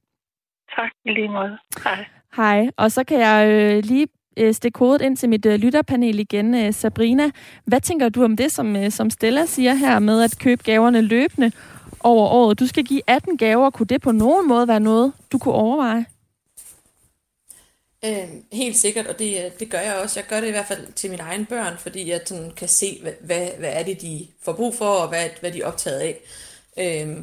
S9: Tak, i lige måde. Hej.
S3: Hej, og så kan jeg øh, lige øh, stikke hovedet ind til mit øh, lytterpanel igen. Øh, Sabrina, hvad tænker du om det, som, øh, som Stella siger her med at købe gaverne løbende over året? Du skal give 18 gaver. Kunne det på nogen måde være noget, du kunne overveje?
S5: Øh, helt sikkert, og det, øh, det gør jeg også. Jeg gør det i hvert fald til mine egne børn, fordi jeg sådan kan se, hvad, hvad, hvad er det, de får brug for, og hvad, hvad de er optaget af. Øh,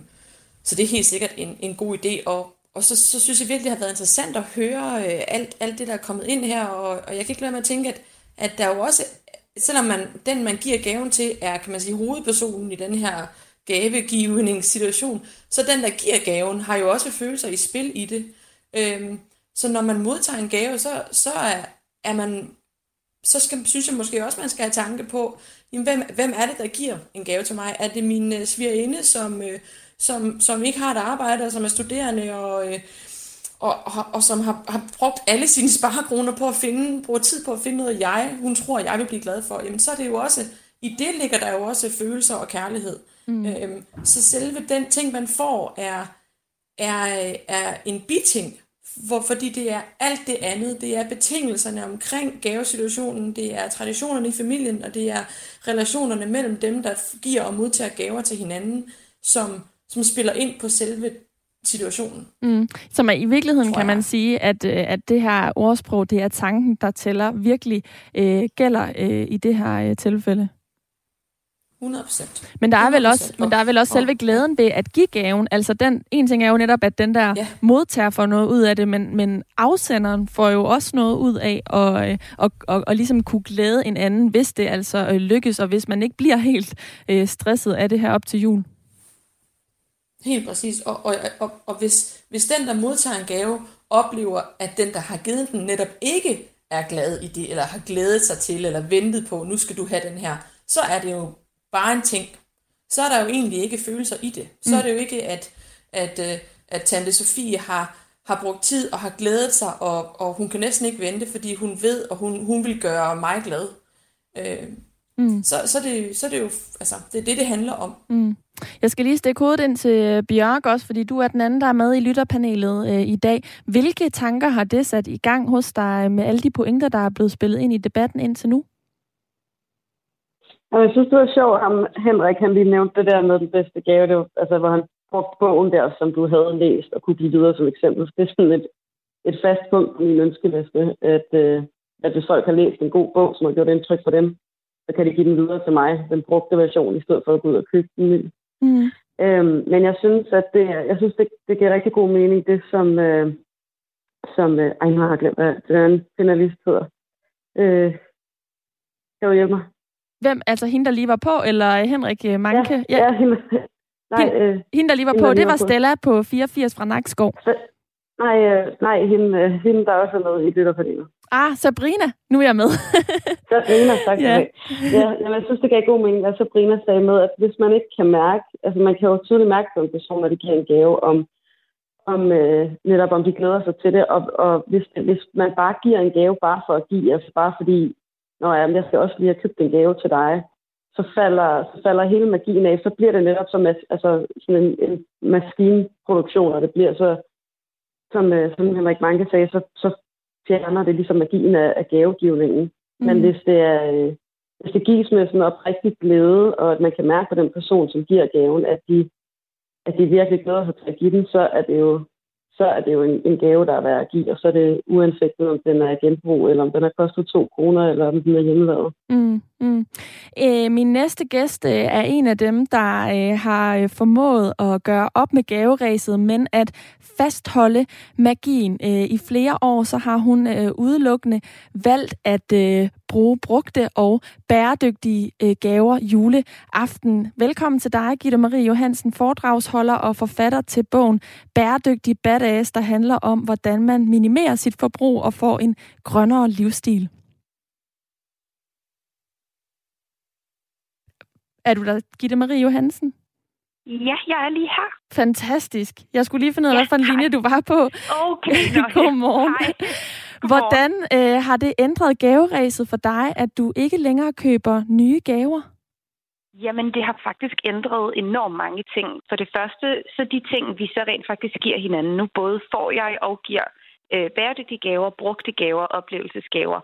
S5: så det er helt sikkert en, en god idé, og og så, så synes jeg virkelig, det har været interessant at høre øh, alt, alt det, der er kommet ind her, og, og jeg kan ikke lade mig at tænke, at, at der jo også, selvom man, den, man giver gaven til, er, kan man sige, hovedpersonen i den her gavegivningssituation, så den, der giver gaven, har jo også følelser i spil i det. Øhm, så når man modtager en gave, så, så er, er man, så skal, synes jeg måske også, man skal have tanke på, jamen, hvem, hvem er det, der giver en gave til mig? Er det min øh, svigerinde, som, øh, som, som ikke har et arbejde, og som er studerende, og, øh, og, og, og som har, har brugt alle sine sparekroner på at finde, bruger tid på at finde noget, jeg, hun tror, jeg vil blive glad for, jamen så er det jo også, i det ligger der jo også følelser og kærlighed. Mm. Øhm, så selve den ting, man får, er, er, er en biting, hvor, fordi det er alt det andet. Det er betingelserne omkring gavesituationen, det er traditionerne i familien, og det er relationerne mellem dem, der giver og modtager gaver til hinanden, som, som spiller ind på selve situationen.
S3: Mm. Som er, i virkeligheden kan man sige, at, øh, at det her ordsprog, det er tanken, der tæller, virkelig øh, gælder øh, i det her øh, tilfælde.
S5: 100%.
S3: Men der er vel også, men der er vel også selve glæden ved at give gaven. Altså den, en ting er jo netop, at den der ja. modtager får noget ud af det, men, men afsenderen får jo også noget ud af at og, og, og ligesom kunne glæde en anden, hvis det altså øh, lykkes, og hvis man ikke bliver helt øh, stresset af det her op til jul.
S5: Helt præcis. Og, og, og, og hvis, hvis den, der modtager en gave, oplever, at den, der har givet den, netop ikke er glad i det, eller har glædet sig til, eller ventet på, nu skal du have den her, så er det jo bare en ting. Så er der jo egentlig ikke følelser i det. Så er det jo ikke, at, at, at, øh, at Tante Sofie har, har brugt tid og har glædet sig, og, og hun kan næsten ikke vente, fordi hun ved, og hun, hun vil gøre mig glad. Øh, mm. så, så, det, så det er jo altså, det er det, det handler om.
S3: Mm. Jeg skal lige stikke hovedet ind til Bjørk også, fordi du er den anden, der er med i lytterpanelet øh, i dag. Hvilke tanker har det sat i gang hos dig med alle de pointer, der er blevet spillet ind i debatten indtil nu?
S4: Jeg synes, det var sjovt, ham Henrik han lige nævnte det der med den bedste gave, det var, altså, hvor han brugte bogen der, som du havde læst og kunne give videre som eksempel. Det er sådan et, et fast punkt på min ønskeliste, at, øh, at hvis folk har læst en god bog, som har gjort indtryk på dem, så kan de give den videre til mig, den brugte version, i stedet for at gå ud og købe den ny. Mm. Øhm, men jeg synes, at det, jeg synes, det, det giver rigtig god mening, det som, øh, som øh, ej, nu har jeg glemt, hvad den finalist hedder. Øh, kan du hjælpe mig?
S3: Hvem? Altså hende, der lige var på, eller Henrik øh, Manke?
S4: Ja, ja. ja hende,
S3: nej, hende, øh, hende, der lige var hende, på, det var Stella på 84 fra Nakskov.
S4: Nej, øh, nej hende, øh, hende, der også er med i lytterpanelet.
S3: Ah, Sabrina. Nu er jeg med.
S4: Sabrina, tak ja. ja, jeg synes, det gav god mening, at Sabrina sagde med, at hvis man ikke kan mærke, altså man kan jo tydeligt mærke på en person, når de giver en gave, om, om øh, netop om de glæder sig til det, og, og hvis, hvis man bare giver en gave bare for at give, altså bare fordi, når jeg, jeg skal også lige have købt en gave til dig, så falder, så falder hele magien af, så bliver det netop som altså, sådan en, en maskinproduktion, og det bliver så, som, øh, som Henrik Manke sagde, så, så fjerner det ligesom magien af, af gavegivningen. Mm. Men hvis det er, øh, hvis det gives med sådan oprigtig glæde, og at man kan mærke på den person, som giver gaven, at de, at de virkelig glæder sig til at give den, så er det jo så er det jo en, en gave, der er værd at give, og så er det uanset om den er genbrug, eller om den har kostet to kroner, eller om den er hjemmelavet.
S3: Mm, mm. Øh, min næste gæst øh, er en af dem, der øh, har øh, formået at gøre op med gaveræset, men at fastholde magien. Øh, I flere år så har hun øh, udelukkende valgt at øh, bruge brugte og bæredygtige øh, gaver juleaften. Velkommen til dig, Gitte Marie Johansen, foredragsholder og forfatter til bogen Bæredygtig Badass, der handler om, hvordan man minimerer sit forbrug og får en grønnere livsstil. Er du der, Gitte Marie Johansen?
S10: Ja, jeg er lige her.
S3: Fantastisk. Jeg skulle lige finde ud af, ja, hvad for en linje du var på.
S10: Okay, nå,
S3: Godmorgen.
S10: Hej.
S3: Hvordan øh, har det ændret gaveræset for dig, at du ikke længere køber nye gaver?
S10: Jamen, det har faktisk ændret enormt mange ting. For det første, så de ting, vi så rent faktisk giver hinanden nu, både får jeg og giver øh, bæredygtige gaver, brugte gaver, oplevelsesgaver.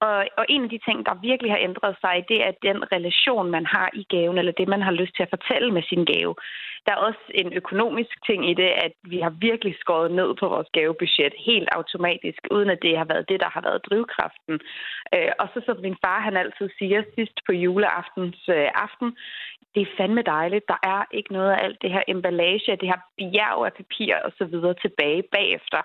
S10: Og, og en af de ting, der virkelig har ændret sig, det er den relation, man har i gaven, eller det, man har lyst til at fortælle med sin gave. Der er også en økonomisk ting i det, at vi har virkelig skåret ned på vores gavebudget helt automatisk, uden at det har været det, der har været drivkraften. Øh, og så som min far, han altid siger sidst på juleaftens øh, aften, det er fandme dejligt. Der er ikke noget af alt det her emballage, det her bjerg af papir og så videre tilbage bagefter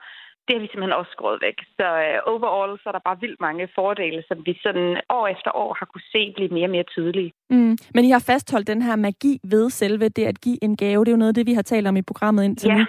S10: det har vi simpelthen også skåret væk. Så uh, overall så er der bare vildt mange fordele, som vi sådan år efter år har kunne se blive mere og mere tydelige.
S3: Mm. Men I har fastholdt den her magi ved selve det at give en gave. Det er jo noget af det, vi har talt om i programmet indtil
S10: ja.
S3: nu.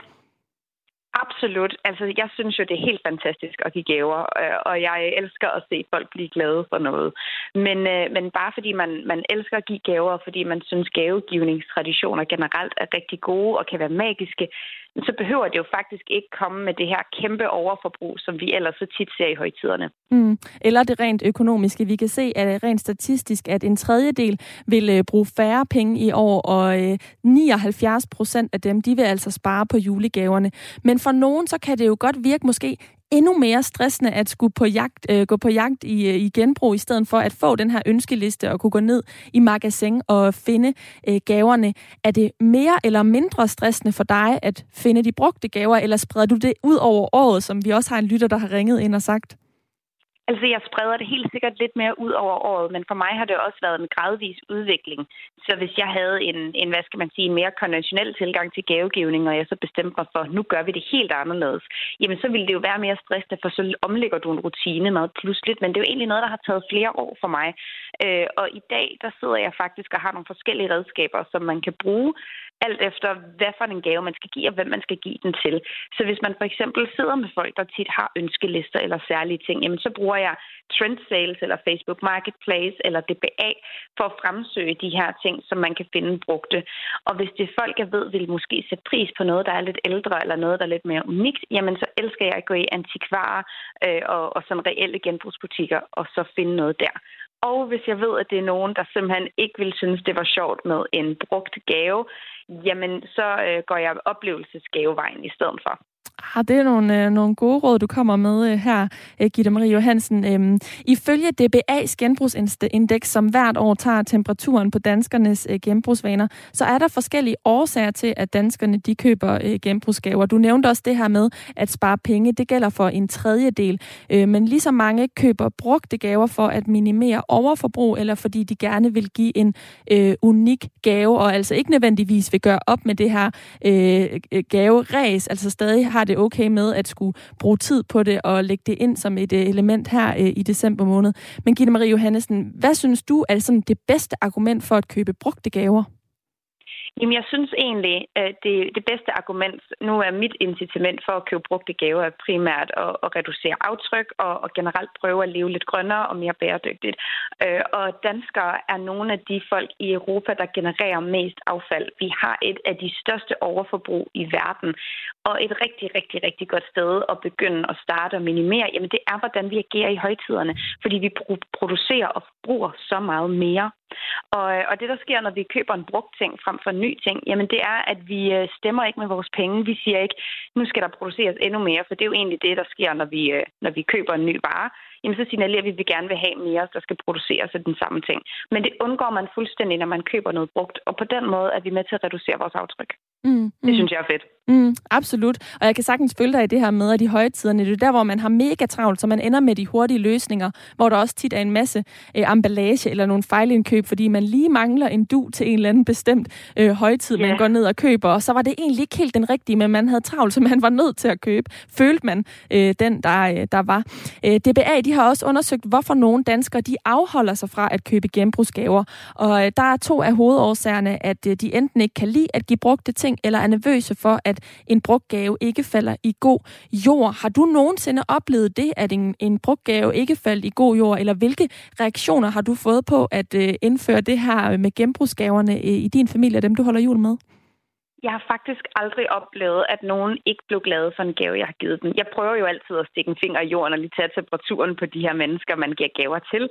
S10: Absolut. Altså, jeg synes jo, det er helt fantastisk at give gaver, øh, og jeg elsker at se folk blive glade for noget. Men, øh, men bare fordi man, man elsker at give gaver, fordi man synes, gavegivningstraditioner generelt er rigtig gode og kan være magiske, så behøver det jo faktisk ikke komme med det her kæmpe overforbrug, som vi ellers så tit ser i højtiderne.
S3: Mm. Eller det rent økonomiske. Vi kan se at rent statistisk, at en tredjedel vil øh, bruge færre penge i år, og 79 procent af dem, de vil altså spare på julegaverne. Men for nogen, så kan det jo godt virke måske endnu mere stressende at skulle på jagt, øh, gå på jagt i, øh, i genbrug, i stedet for at få den her ønskeliste og kunne gå ned i magasin og finde øh, gaverne. Er det mere eller mindre stressende for dig at finde de brugte gaver, eller spreder du det ud over året, som vi også har en lytter, der har ringet ind og sagt?
S10: Altså, jeg spreder det helt sikkert lidt mere ud over året, men for mig har det også været en gradvis udvikling. Så hvis jeg havde en, en hvad skal man sige, en mere konventionel tilgang til gavegivning, og jeg så bestemte mig for, nu gør vi det helt anderledes, jamen så ville det jo være mere stressende, for så omlægger du en rutine meget pludseligt, men det er jo egentlig noget, der har taget flere år for mig. Øh, og i dag, der sidder jeg faktisk og har nogle forskellige redskaber, som man kan bruge, alt efter, hvad for en gave man skal give, og hvem man skal give den til. Så hvis man for eksempel sidder med folk, der tit har ønskelister eller særlige ting, jamen så bruger jeg trend sales eller Facebook Marketplace eller DBA for at fremsøge de her ting, som man kan finde brugte. Og hvis det er folk, jeg ved, vil måske sætte pris på noget, der er lidt ældre eller noget, der er lidt mere unikt, jamen så elsker jeg at gå i antikvarer øh, og, og sådan reelle genbrugsbutikker og så finde noget der. Og hvis jeg ved, at det er nogen, der simpelthen ikke vil synes, det var sjovt med en brugt gave, jamen så øh, går jeg oplevelsesgavevejen i stedet for.
S3: Ah, det er nogle, øh, nogle gode råd, du kommer med øh, her, øh, Gitte Marie Johansen. Øhm, ifølge DBA's genbrugsindeks, som hvert år tager temperaturen på danskernes øh, genbrugsvaner, så er der forskellige årsager til, at danskerne de køber øh, genbrugsgaver. Du nævnte også det her med at spare penge. Det gælder for en tredjedel. Øh, men lige så mange køber brugte gaver for at minimere overforbrug, eller fordi de gerne vil give en øh, unik gave, og altså ikke nødvendigvis vil gøre op med det her øh, gaveræs, altså stadig har det okay med at skulle bruge tid på det og lægge det ind som et øh, element her øh, i december måned. Men Gitte Marie Johannesen, hvad synes du er sådan det bedste argument for at købe brugte gaver?
S10: Jamen, jeg synes egentlig, at det, det bedste argument nu er mit incitament for at købe brugte gaver er primært at, at reducere aftryk og, og generelt prøve at leve lidt grønnere og mere bæredygtigt. Øh, og danskere er nogle af de folk i Europa, der genererer mest affald. Vi har et af de største overforbrug i verden, og et rigtig, rigtig, rigtig godt sted at begynde at starte og minimere, jamen det er, hvordan vi agerer i højtiderne, fordi vi producerer og bruger så meget mere. Og, og det, der sker, når vi køber en brugt ting frem for en ny ting, jamen det er, at vi øh, stemmer ikke med vores penge. Vi siger ikke, nu skal der produceres endnu mere, for det er jo egentlig det, der sker, når vi, øh, når vi køber en ny vare. Jamen så signalerer vi, at vi gerne vil have mere, der skal produceres af den samme ting. Men det undgår man fuldstændig, når man køber noget brugt, og på den måde er vi med til at reducere vores aftryk. Mm, mm. Det synes jeg er fedt.
S3: Mm, absolut. Og jeg kan sagtens følge dig i det her med, at de højtiderne, det er der, hvor man har mega travlt, så man ender med de hurtige løsninger, hvor der også tit er en masse øh, emballage eller nogle fejlindkøb, fordi man lige mangler en du til en eller anden bestemt øh, højtid, yeah. man går ned og køber. Og så var det egentlig ikke helt den rigtige, men man havde travlt, så man var nødt til at købe. Følte man øh, den, der, øh, der var. Øh, DBA, de har også undersøgt, hvorfor nogle danskere, de afholder sig fra at købe genbrugsgaver. Og øh, der er to af hovedårsagerne, at øh, de enten ikke kan lide at give brugte ting, eller er nervøse for, at en brugtgave ikke falder i god jord. Har du nogensinde oplevet det, at en, en brugtgave ikke faldt i god jord, eller hvilke reaktioner har du fået på at øh, indføre det her med genbrugsgaverne øh, i din familie og dem, du holder jul med?
S10: Jeg har faktisk aldrig oplevet, at nogen ikke blev glade for en gave, jeg har givet dem. Jeg prøver jo altid at stikke en finger i jorden og lige tage temperaturen på de her mennesker, man giver gaver til,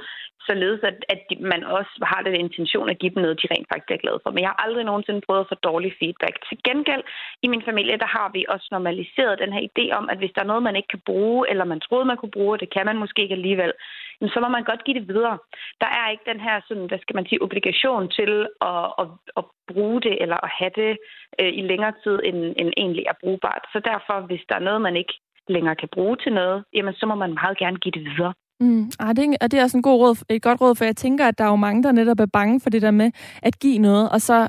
S10: således at, at man også har den intention at give dem noget, de rent faktisk er glade for. Men jeg har aldrig nogensinde prøvet at få dårlig feedback. Til gengæld, i min familie, der har vi også normaliseret den her idé om, at hvis der er noget, man ikke kan bruge, eller man troede, man kunne bruge, det kan man måske ikke alligevel, så må man godt give det videre. Der er ikke den her, sådan, hvad skal man sige, obligation til at, at, at bruge det, eller at have det øh, i længere tid, end, end egentlig er brugbart. Så derfor, hvis der er noget, man ikke længere kan bruge til noget, jamen så må man meget gerne give det videre.
S3: Mm, ah, det, er, det er også en god råd, et godt råd, for jeg tænker, at der er jo mange, der netop er bange for det der med at give noget, og så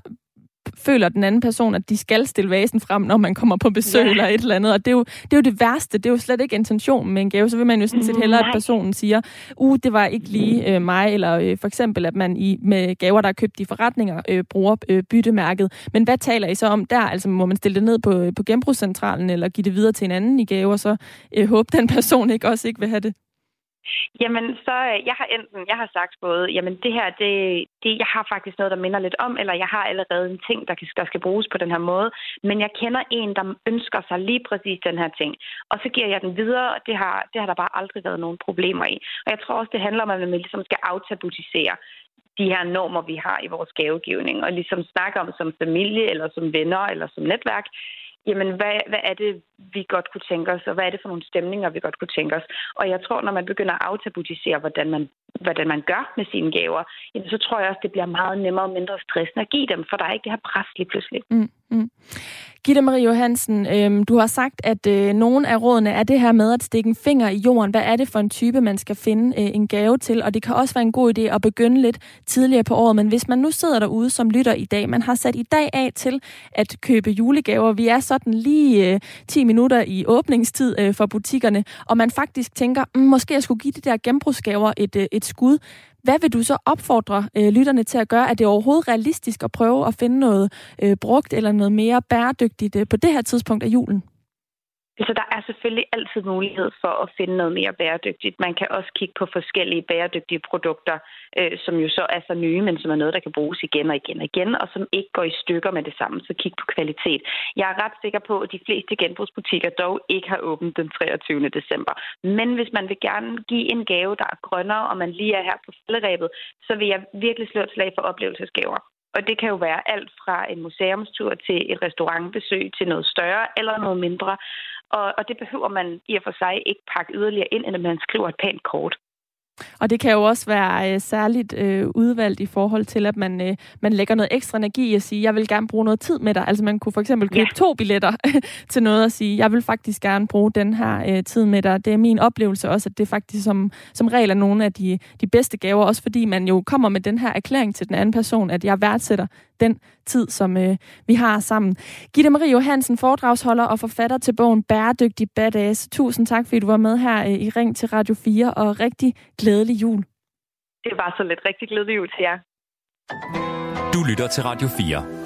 S3: føler den anden person, at de skal stille vasen frem, når man kommer på besøg ja. eller et eller andet. Og det er, jo, det er jo det værste. Det er jo slet ikke intentionen med en gave. Så vil man jo sådan set hellere, at personen siger, uh, det var ikke lige øh, mig. Eller øh, for eksempel, at man i, med gaver, der er købt i forretninger, øh, bruger øh, byttemærket. Men hvad taler I så om der? Altså må man stille det ned på, på genbrugscentralen, eller give det videre til en anden i gave, og så øh, håbe, den person ikke også ikke vil have det?
S10: Jamen, så øh, jeg har enten, jeg har sagt både, jamen det her, det, det, jeg har faktisk noget, der minder lidt om, eller jeg har allerede en ting, der, kan, der skal bruges på den her måde, men jeg kender en, der ønsker sig lige præcis den her ting, og så giver jeg den videre, og det har, det har der bare aldrig været nogen problemer i. Og jeg tror også, det handler om, at man ligesom skal aftabutisere de her normer, vi har i vores gavegivning, og ligesom snakke om som familie, eller som venner, eller som netværk, jamen, hvad, hvad er det, vi godt kunne tænke os, og hvad er det for nogle stemninger, vi godt kunne tænke os. Og jeg tror, når man begynder at aftabutisere, hvordan man, hvordan man gør med sine gaver, jamen, så tror jeg også, det bliver meget nemmere og mindre stressende at give dem, for der er ikke det her pres lige pludselig.
S3: Mm, mm. Gitte Marie Johansen, øh, du har sagt, at øh, nogle af rådene er det her med at stikke en finger i jorden. Hvad er det for en type, man skal finde øh, en gave til? Og det kan også være en god idé at begynde lidt tidligere på året. Men hvis man nu sidder derude som lytter i dag, man har sat i dag af til at købe julegaver. Vi er sådan lige øh, 10 minutter i åbningstid øh, for butikkerne, og man faktisk tænker, mm, måske jeg skulle give de der genbrugsgaver et, øh, et skud. Hvad vil du så opfordre øh, lytterne til at gøre? Er det overhovedet realistisk at prøve at finde noget øh, brugt eller noget mere bæredygtigt øh, på det her tidspunkt af julen?
S10: Så der er selvfølgelig altid mulighed for at finde noget mere bæredygtigt. Man kan også kigge på forskellige bæredygtige produkter, øh, som jo så er så nye, men som er noget, der kan bruges igen og igen og igen, og som ikke går i stykker med det samme. Så kig på kvalitet. Jeg er ret sikker på, at de fleste genbrugsbutikker dog ikke har åbent den 23. december. Men hvis man vil gerne give en gave, der er grønnere, og man lige er her på falderæbet, så vil jeg virkelig slå et slag for oplevelsesgaver. Og det kan jo være alt fra en museumstur til et restaurantbesøg til noget større eller noget mindre. Og, og det behøver man i og for sig ikke pakke yderligere ind, end at man skriver et pænt kort.
S3: Og det kan jo også være øh, særligt øh, udvalgt i forhold til, at man, øh, man lægger noget ekstra energi i at sige, jeg vil gerne bruge noget tid med dig. Altså man kunne for eksempel købe ja. to billetter til noget og sige, jeg vil faktisk gerne bruge den her øh, tid med dig. Det er min oplevelse også, at det faktisk som, som regel er nogle af de, de bedste gaver, også fordi man jo kommer med den her erklæring til den anden person, at jeg værdsætter den tid, som øh, vi har sammen. Gitte Marie Johansen, foredragsholder og forfatter til bogen Bæredygtig Badass. Tusind tak, fordi du var med her øh, i Ring til Radio 4, og rigtig glædelig jul.
S10: Det var så lidt rigtig glædelig jul til jer.
S2: Du lytter til Radio 4.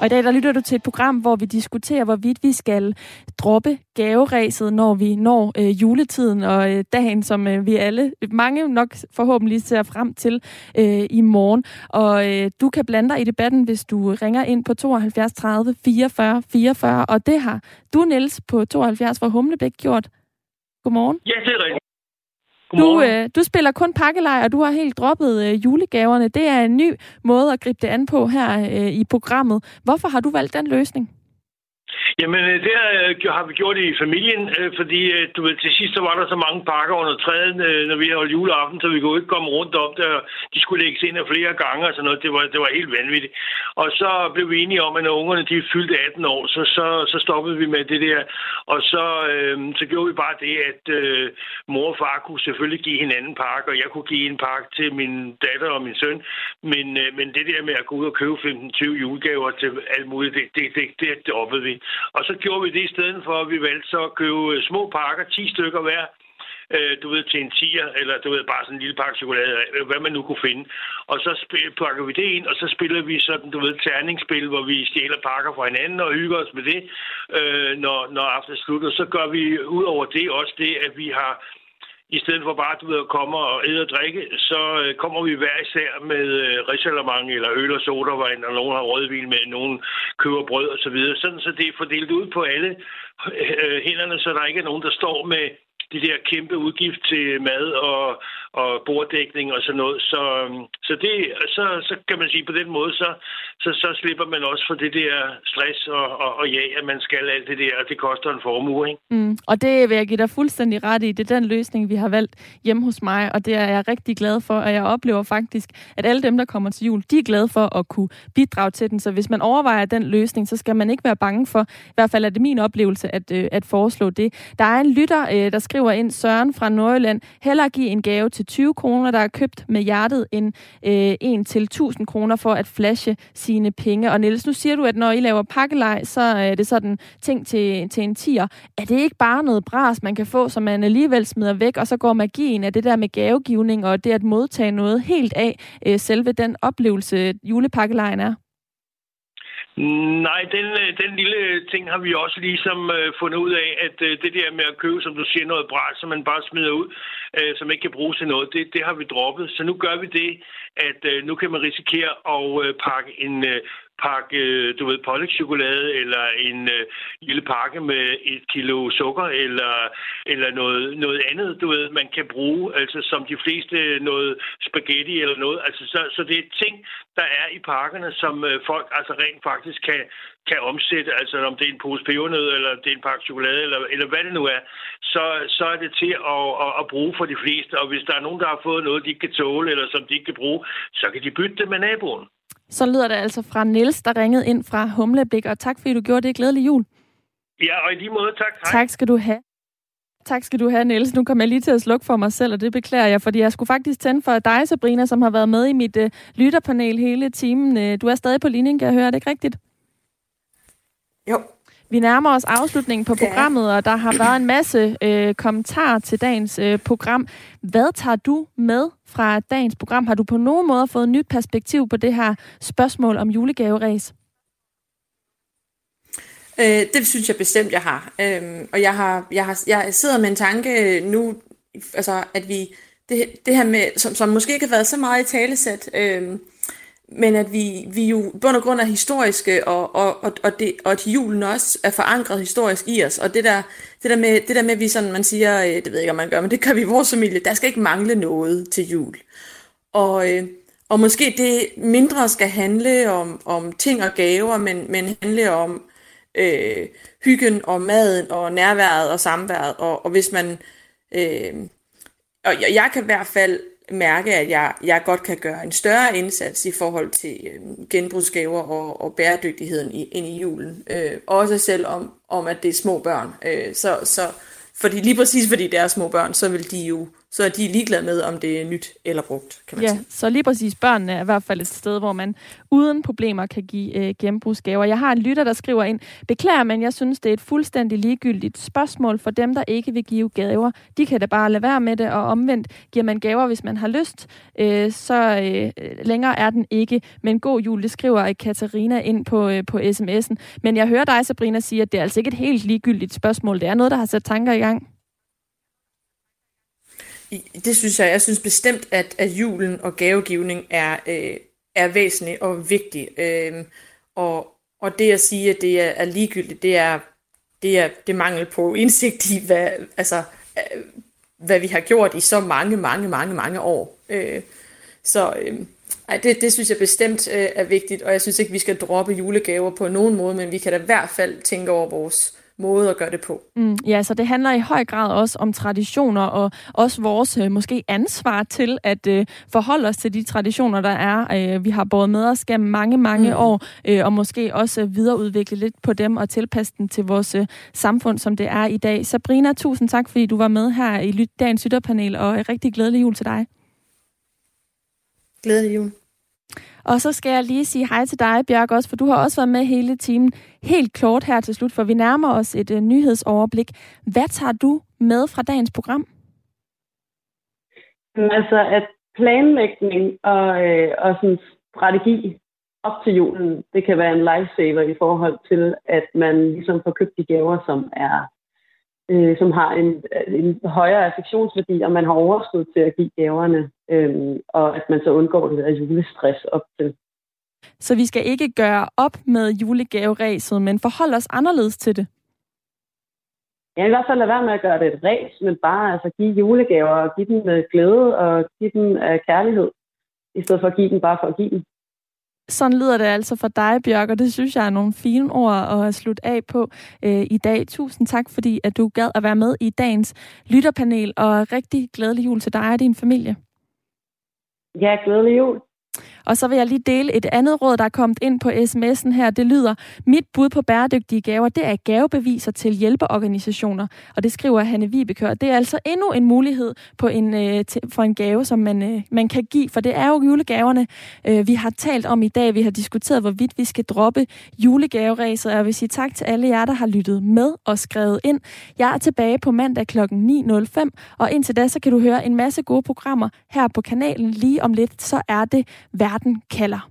S3: Og i dag der lytter du til et program, hvor vi diskuterer, hvorvidt vi skal droppe gaveræset, når vi når øh, juletiden og øh, dagen, som øh, vi alle, mange nok forhåbentlig ser frem til øh, i morgen. Og øh, du kan blande dig i debatten, hvis du ringer ind på 72 30 44 44, og det har du, Niels, på 72 fra Humlebæk gjort. Godmorgen.
S11: Ja, det er rigtigt.
S3: Du, øh, du spiller kun pakkelej, og du har helt droppet øh, julegaverne. Det er en ny måde at gribe det an på her øh, i programmet. Hvorfor har du valgt den løsning?
S11: Jamen, øh, det øh, har vi gjort i familien, øh, fordi du ved, til sidst så var der så mange pakker under træet, når vi holdt juleaften, så vi kunne ikke komme rundt om det, og de skulle lægges ind flere gange og sådan noget. Det var, det var helt vanvittigt. Og så blev vi enige om, at når ungerne de fyldte 18 år, så, så, så stoppede vi med det der. Og så, øh, så gjorde vi bare det, at øh, mor og far kunne selvfølgelig give hinanden pakke, og jeg kunne give en pakke til min datter og min søn. Men, øh, men det der med at gå ud og købe 15-20 julegaver til alt muligt, det, det, det, det, det oppede vi. Og så gjorde vi det i stedet for, at vi valgte så at købe øh, små pakker, 10 stykker hver, øh, du ved, til en tiger, eller du ved, bare sådan en lille pakke chokolade, øh, hvad man nu kunne finde. Og så pakker vi det ind, og så spiller vi sådan, du ved, terningsspil, hvor vi stjæler pakker fra hinanden og hygger os med det, øh, når, når aften slutter. slut. Så gør vi ud over det også det, at vi har i stedet for bare, du ved, at komme og æde og drikke, så øh, kommer vi hver især med øh, risalemang eller øl og sodavand, og nogen har rødvin med, nogen køber brød og så videre. Sådan, så det er fordelt ud på alle øh, hænderne, så der ikke er nogen, der står med de der kæmpe udgift til mad og, og borddækning og sådan noget. Så, øhm, så, det, så, så kan man sige, på den måde, så, så, så slipper man også for det der stress og, og, og ja, at man skal alt det der, og det koster en formue. Ikke?
S3: Mm, og det vil jeg give dig fuldstændig ret i. Det er den løsning, vi har valgt hjemme hos mig, og det er jeg rigtig glad for, og jeg oplever faktisk, at alle dem, der kommer til jul, de er glade for at kunne bidrage til den. Så hvis man overvejer den løsning, så skal man ikke være bange for, i hvert fald er det min oplevelse, at, øh, at foreslå det. Der er en lytter, øh, der skriver ind, Søren fra Nordjylland, heller give en gave til 20 kroner, der er købt med hjertet, end øh, en til 1000 kroner for at flashe sine penge. Og Niels, nu siger du, at når I laver pakkelej, så er det sådan ting til, til en tier. Er det ikke bare noget bras, man kan få, som man alligevel smider væk, og så går magien af det der med gavegivning og det at modtage noget helt af øh, selve den oplevelse, julepakkelejen er?
S11: Nej, den, øh, den lille ting har vi også ligesom øh, fundet ud af, at øh, det der med at købe, som du siger, noget bræt, som man bare smider ud, øh, som ikke kan bruges til noget, det, det har vi droppet. Så nu gør vi det, at øh, nu kan man risikere at øh, pakke en øh, pakke, du ved, pålægtschokolade, eller en øh, lille pakke med et kilo sukker, eller, eller noget, noget andet, du ved, man kan bruge, altså som de fleste noget spaghetti eller noget. Altså, så, så det er ting, der er i pakkerne, som øh, folk altså rent faktisk kan, kan omsætte, altså om det er en pose pebernød, eller det er en pakke chokolade, eller, eller hvad det nu er, så, så er det til at, at, at bruge for de fleste. Og hvis der er nogen, der har fået noget, de ikke kan tåle, eller som de ikke kan bruge, så kan de bytte det med naboen.
S3: Så lyder det altså fra Niels, der ringede ind fra Humlebæk, og tak fordi du gjorde det. Glædelig jul.
S11: Ja, og i lige måde, tak.
S3: Hej. Tak skal du have. Tak skal du have, Niels. Nu kommer jeg lige til at slukke for mig selv, og det beklager jeg, fordi jeg skulle faktisk tænde for dig, Sabrina, som har været med i mit uh, lytterpanel hele timen. Uh, du er stadig på linjen, kan jeg høre. Er det ikke rigtigt?
S5: Jo.
S3: Vi nærmer os afslutningen på programmet, og der har været en masse øh, kommentarer til dagens øh, program. Hvad tager du med fra dagens program? Har du på nogen måde fået nyt perspektiv på det her spørgsmål om julegaveræs?
S5: Øh, det synes jeg bestemt, jeg har. Øh, og jeg, har, jeg, har, jeg sidder med en tanke nu, altså at vi, det, det her med, som, som måske ikke har været så meget i talesæt, øh, men at vi, vi jo bund og grund er historiske, og, og, og, og, det, og at julen også er forankret historisk i os. Og det der, det der med, det der med at vi sådan, man siger, øh, det ved jeg ikke, om man gør, men det kan vi i vores familie, der skal ikke mangle noget til jul. Og, øh, og måske det mindre skal handle om, om ting og gaver, men, men handle om øh, hyggen og maden og nærværet og samværet. Og, og hvis man... Øh, og jeg, jeg kan i hvert fald mærke, at jeg, jeg godt kan gøre en større indsats i forhold til øh, genbrugsgaver og, og bæredygtigheden i, ind i julen. Øh, også selvom om, at det er små børn. Øh, så, så, fordi lige præcis fordi det er små børn, så vil de jo så er de ligeglade med, om det er nyt eller brugt, kan man
S3: ja,
S5: sige.
S3: så lige præcis børnene er i hvert fald et sted, hvor man uden problemer kan give øh, genbrugsgaver. Jeg har en lytter, der skriver ind, beklager, men jeg synes, det er et fuldstændig ligegyldigt spørgsmål for dem, der ikke vil give gaver. De kan da bare lade være med det, og omvendt giver man gaver, hvis man har lyst, øh, så øh, længere er den ikke. Men god jul, det skriver Katarina ind på, øh, på sms'en. Men jeg hører dig, Sabrina, sige, at det er altså ikke et helt ligegyldigt spørgsmål. Det er noget, der har sat tanker i gang.
S5: Det synes jeg. Jeg synes bestemt, at, at julen og gavegivning er, øh, er væsentlig og vigtig. Øh, og, og det at sige, at det er, er ligegyldigt, det er, det er det mangel på indsigt i, hvad, altså, øh, hvad vi har gjort i så mange, mange, mange, mange år. Øh, så, øh,
S12: Ej, det, det synes jeg bestemt øh, er vigtigt, og jeg synes ikke, vi skal droppe julegaver på nogen måde, men vi kan da i hvert fald tænke over vores måde at gøre det på.
S3: Mm, ja, så det handler i høj grad også om traditioner, og også vores øh, måske ansvar til at øh, forholde os til de traditioner, der er. Øh, vi har båret med os gennem mange, mange mm. år, øh, og måske også videreudvikle lidt på dem og tilpasse dem til vores øh, samfund, som det er i dag. Sabrina, tusind tak, fordi du var med her i dagens lytterpanel, og rigtig glædelig jul til dig.
S12: Glædelig jul.
S3: Og så skal jeg lige sige hej til dig, Bjørk, også, for du har også været med hele timen. Helt kort her til slut, for vi nærmer os et uh, nyhedsoverblik. Hvad tager du med fra dagens program?
S4: Altså, at planlægning og, øh, og sådan strategi op til julen, det kan være en lifesaver i forhold til, at man ligesom får købt de gaver, som er øh, som har en, en højere affektionsværdi, og man har overskud til at give gaverne, øh, og at man så undgår det der julestress op til.
S3: Så vi skal ikke gøre op med julegaveræset, men forholde os anderledes til det?
S4: Ja, i hvert fald lade være med at gøre det et ræs, men bare altså, give julegaver og give dem med glæde og give dem af kærlighed, i stedet for at give dem bare for at give dem.
S3: Sådan lyder det altså for dig, Bjørk, og det synes jeg er nogle fine ord at slutte af på øh, i dag. Tusind tak, fordi at du gad at være med i dagens lytterpanel, og rigtig glædelig jul til dig og din familie.
S4: Ja, glædelig jul.
S3: Og så vil jeg lige dele et andet råd, der er kommet ind på sms'en her. Det lyder, mit bud på bæredygtige gaver, det er gavebeviser til hjælpeorganisationer. Og det skriver Hanne Vibekør. Det er altså endnu en mulighed på en, øh, til, for en gave, som man, øh, man kan give. For det er jo julegaverne, øh, vi har talt om i dag. Vi har diskuteret, hvorvidt vi skal droppe julegaveræset. Og jeg vil sige tak til alle jer, der har lyttet med og skrevet ind. Jeg er tilbage på mandag kl. 9.05. Og indtil da, så kan du høre en masse gode programmer her på kanalen. Lige om lidt, så er det Verden kalder.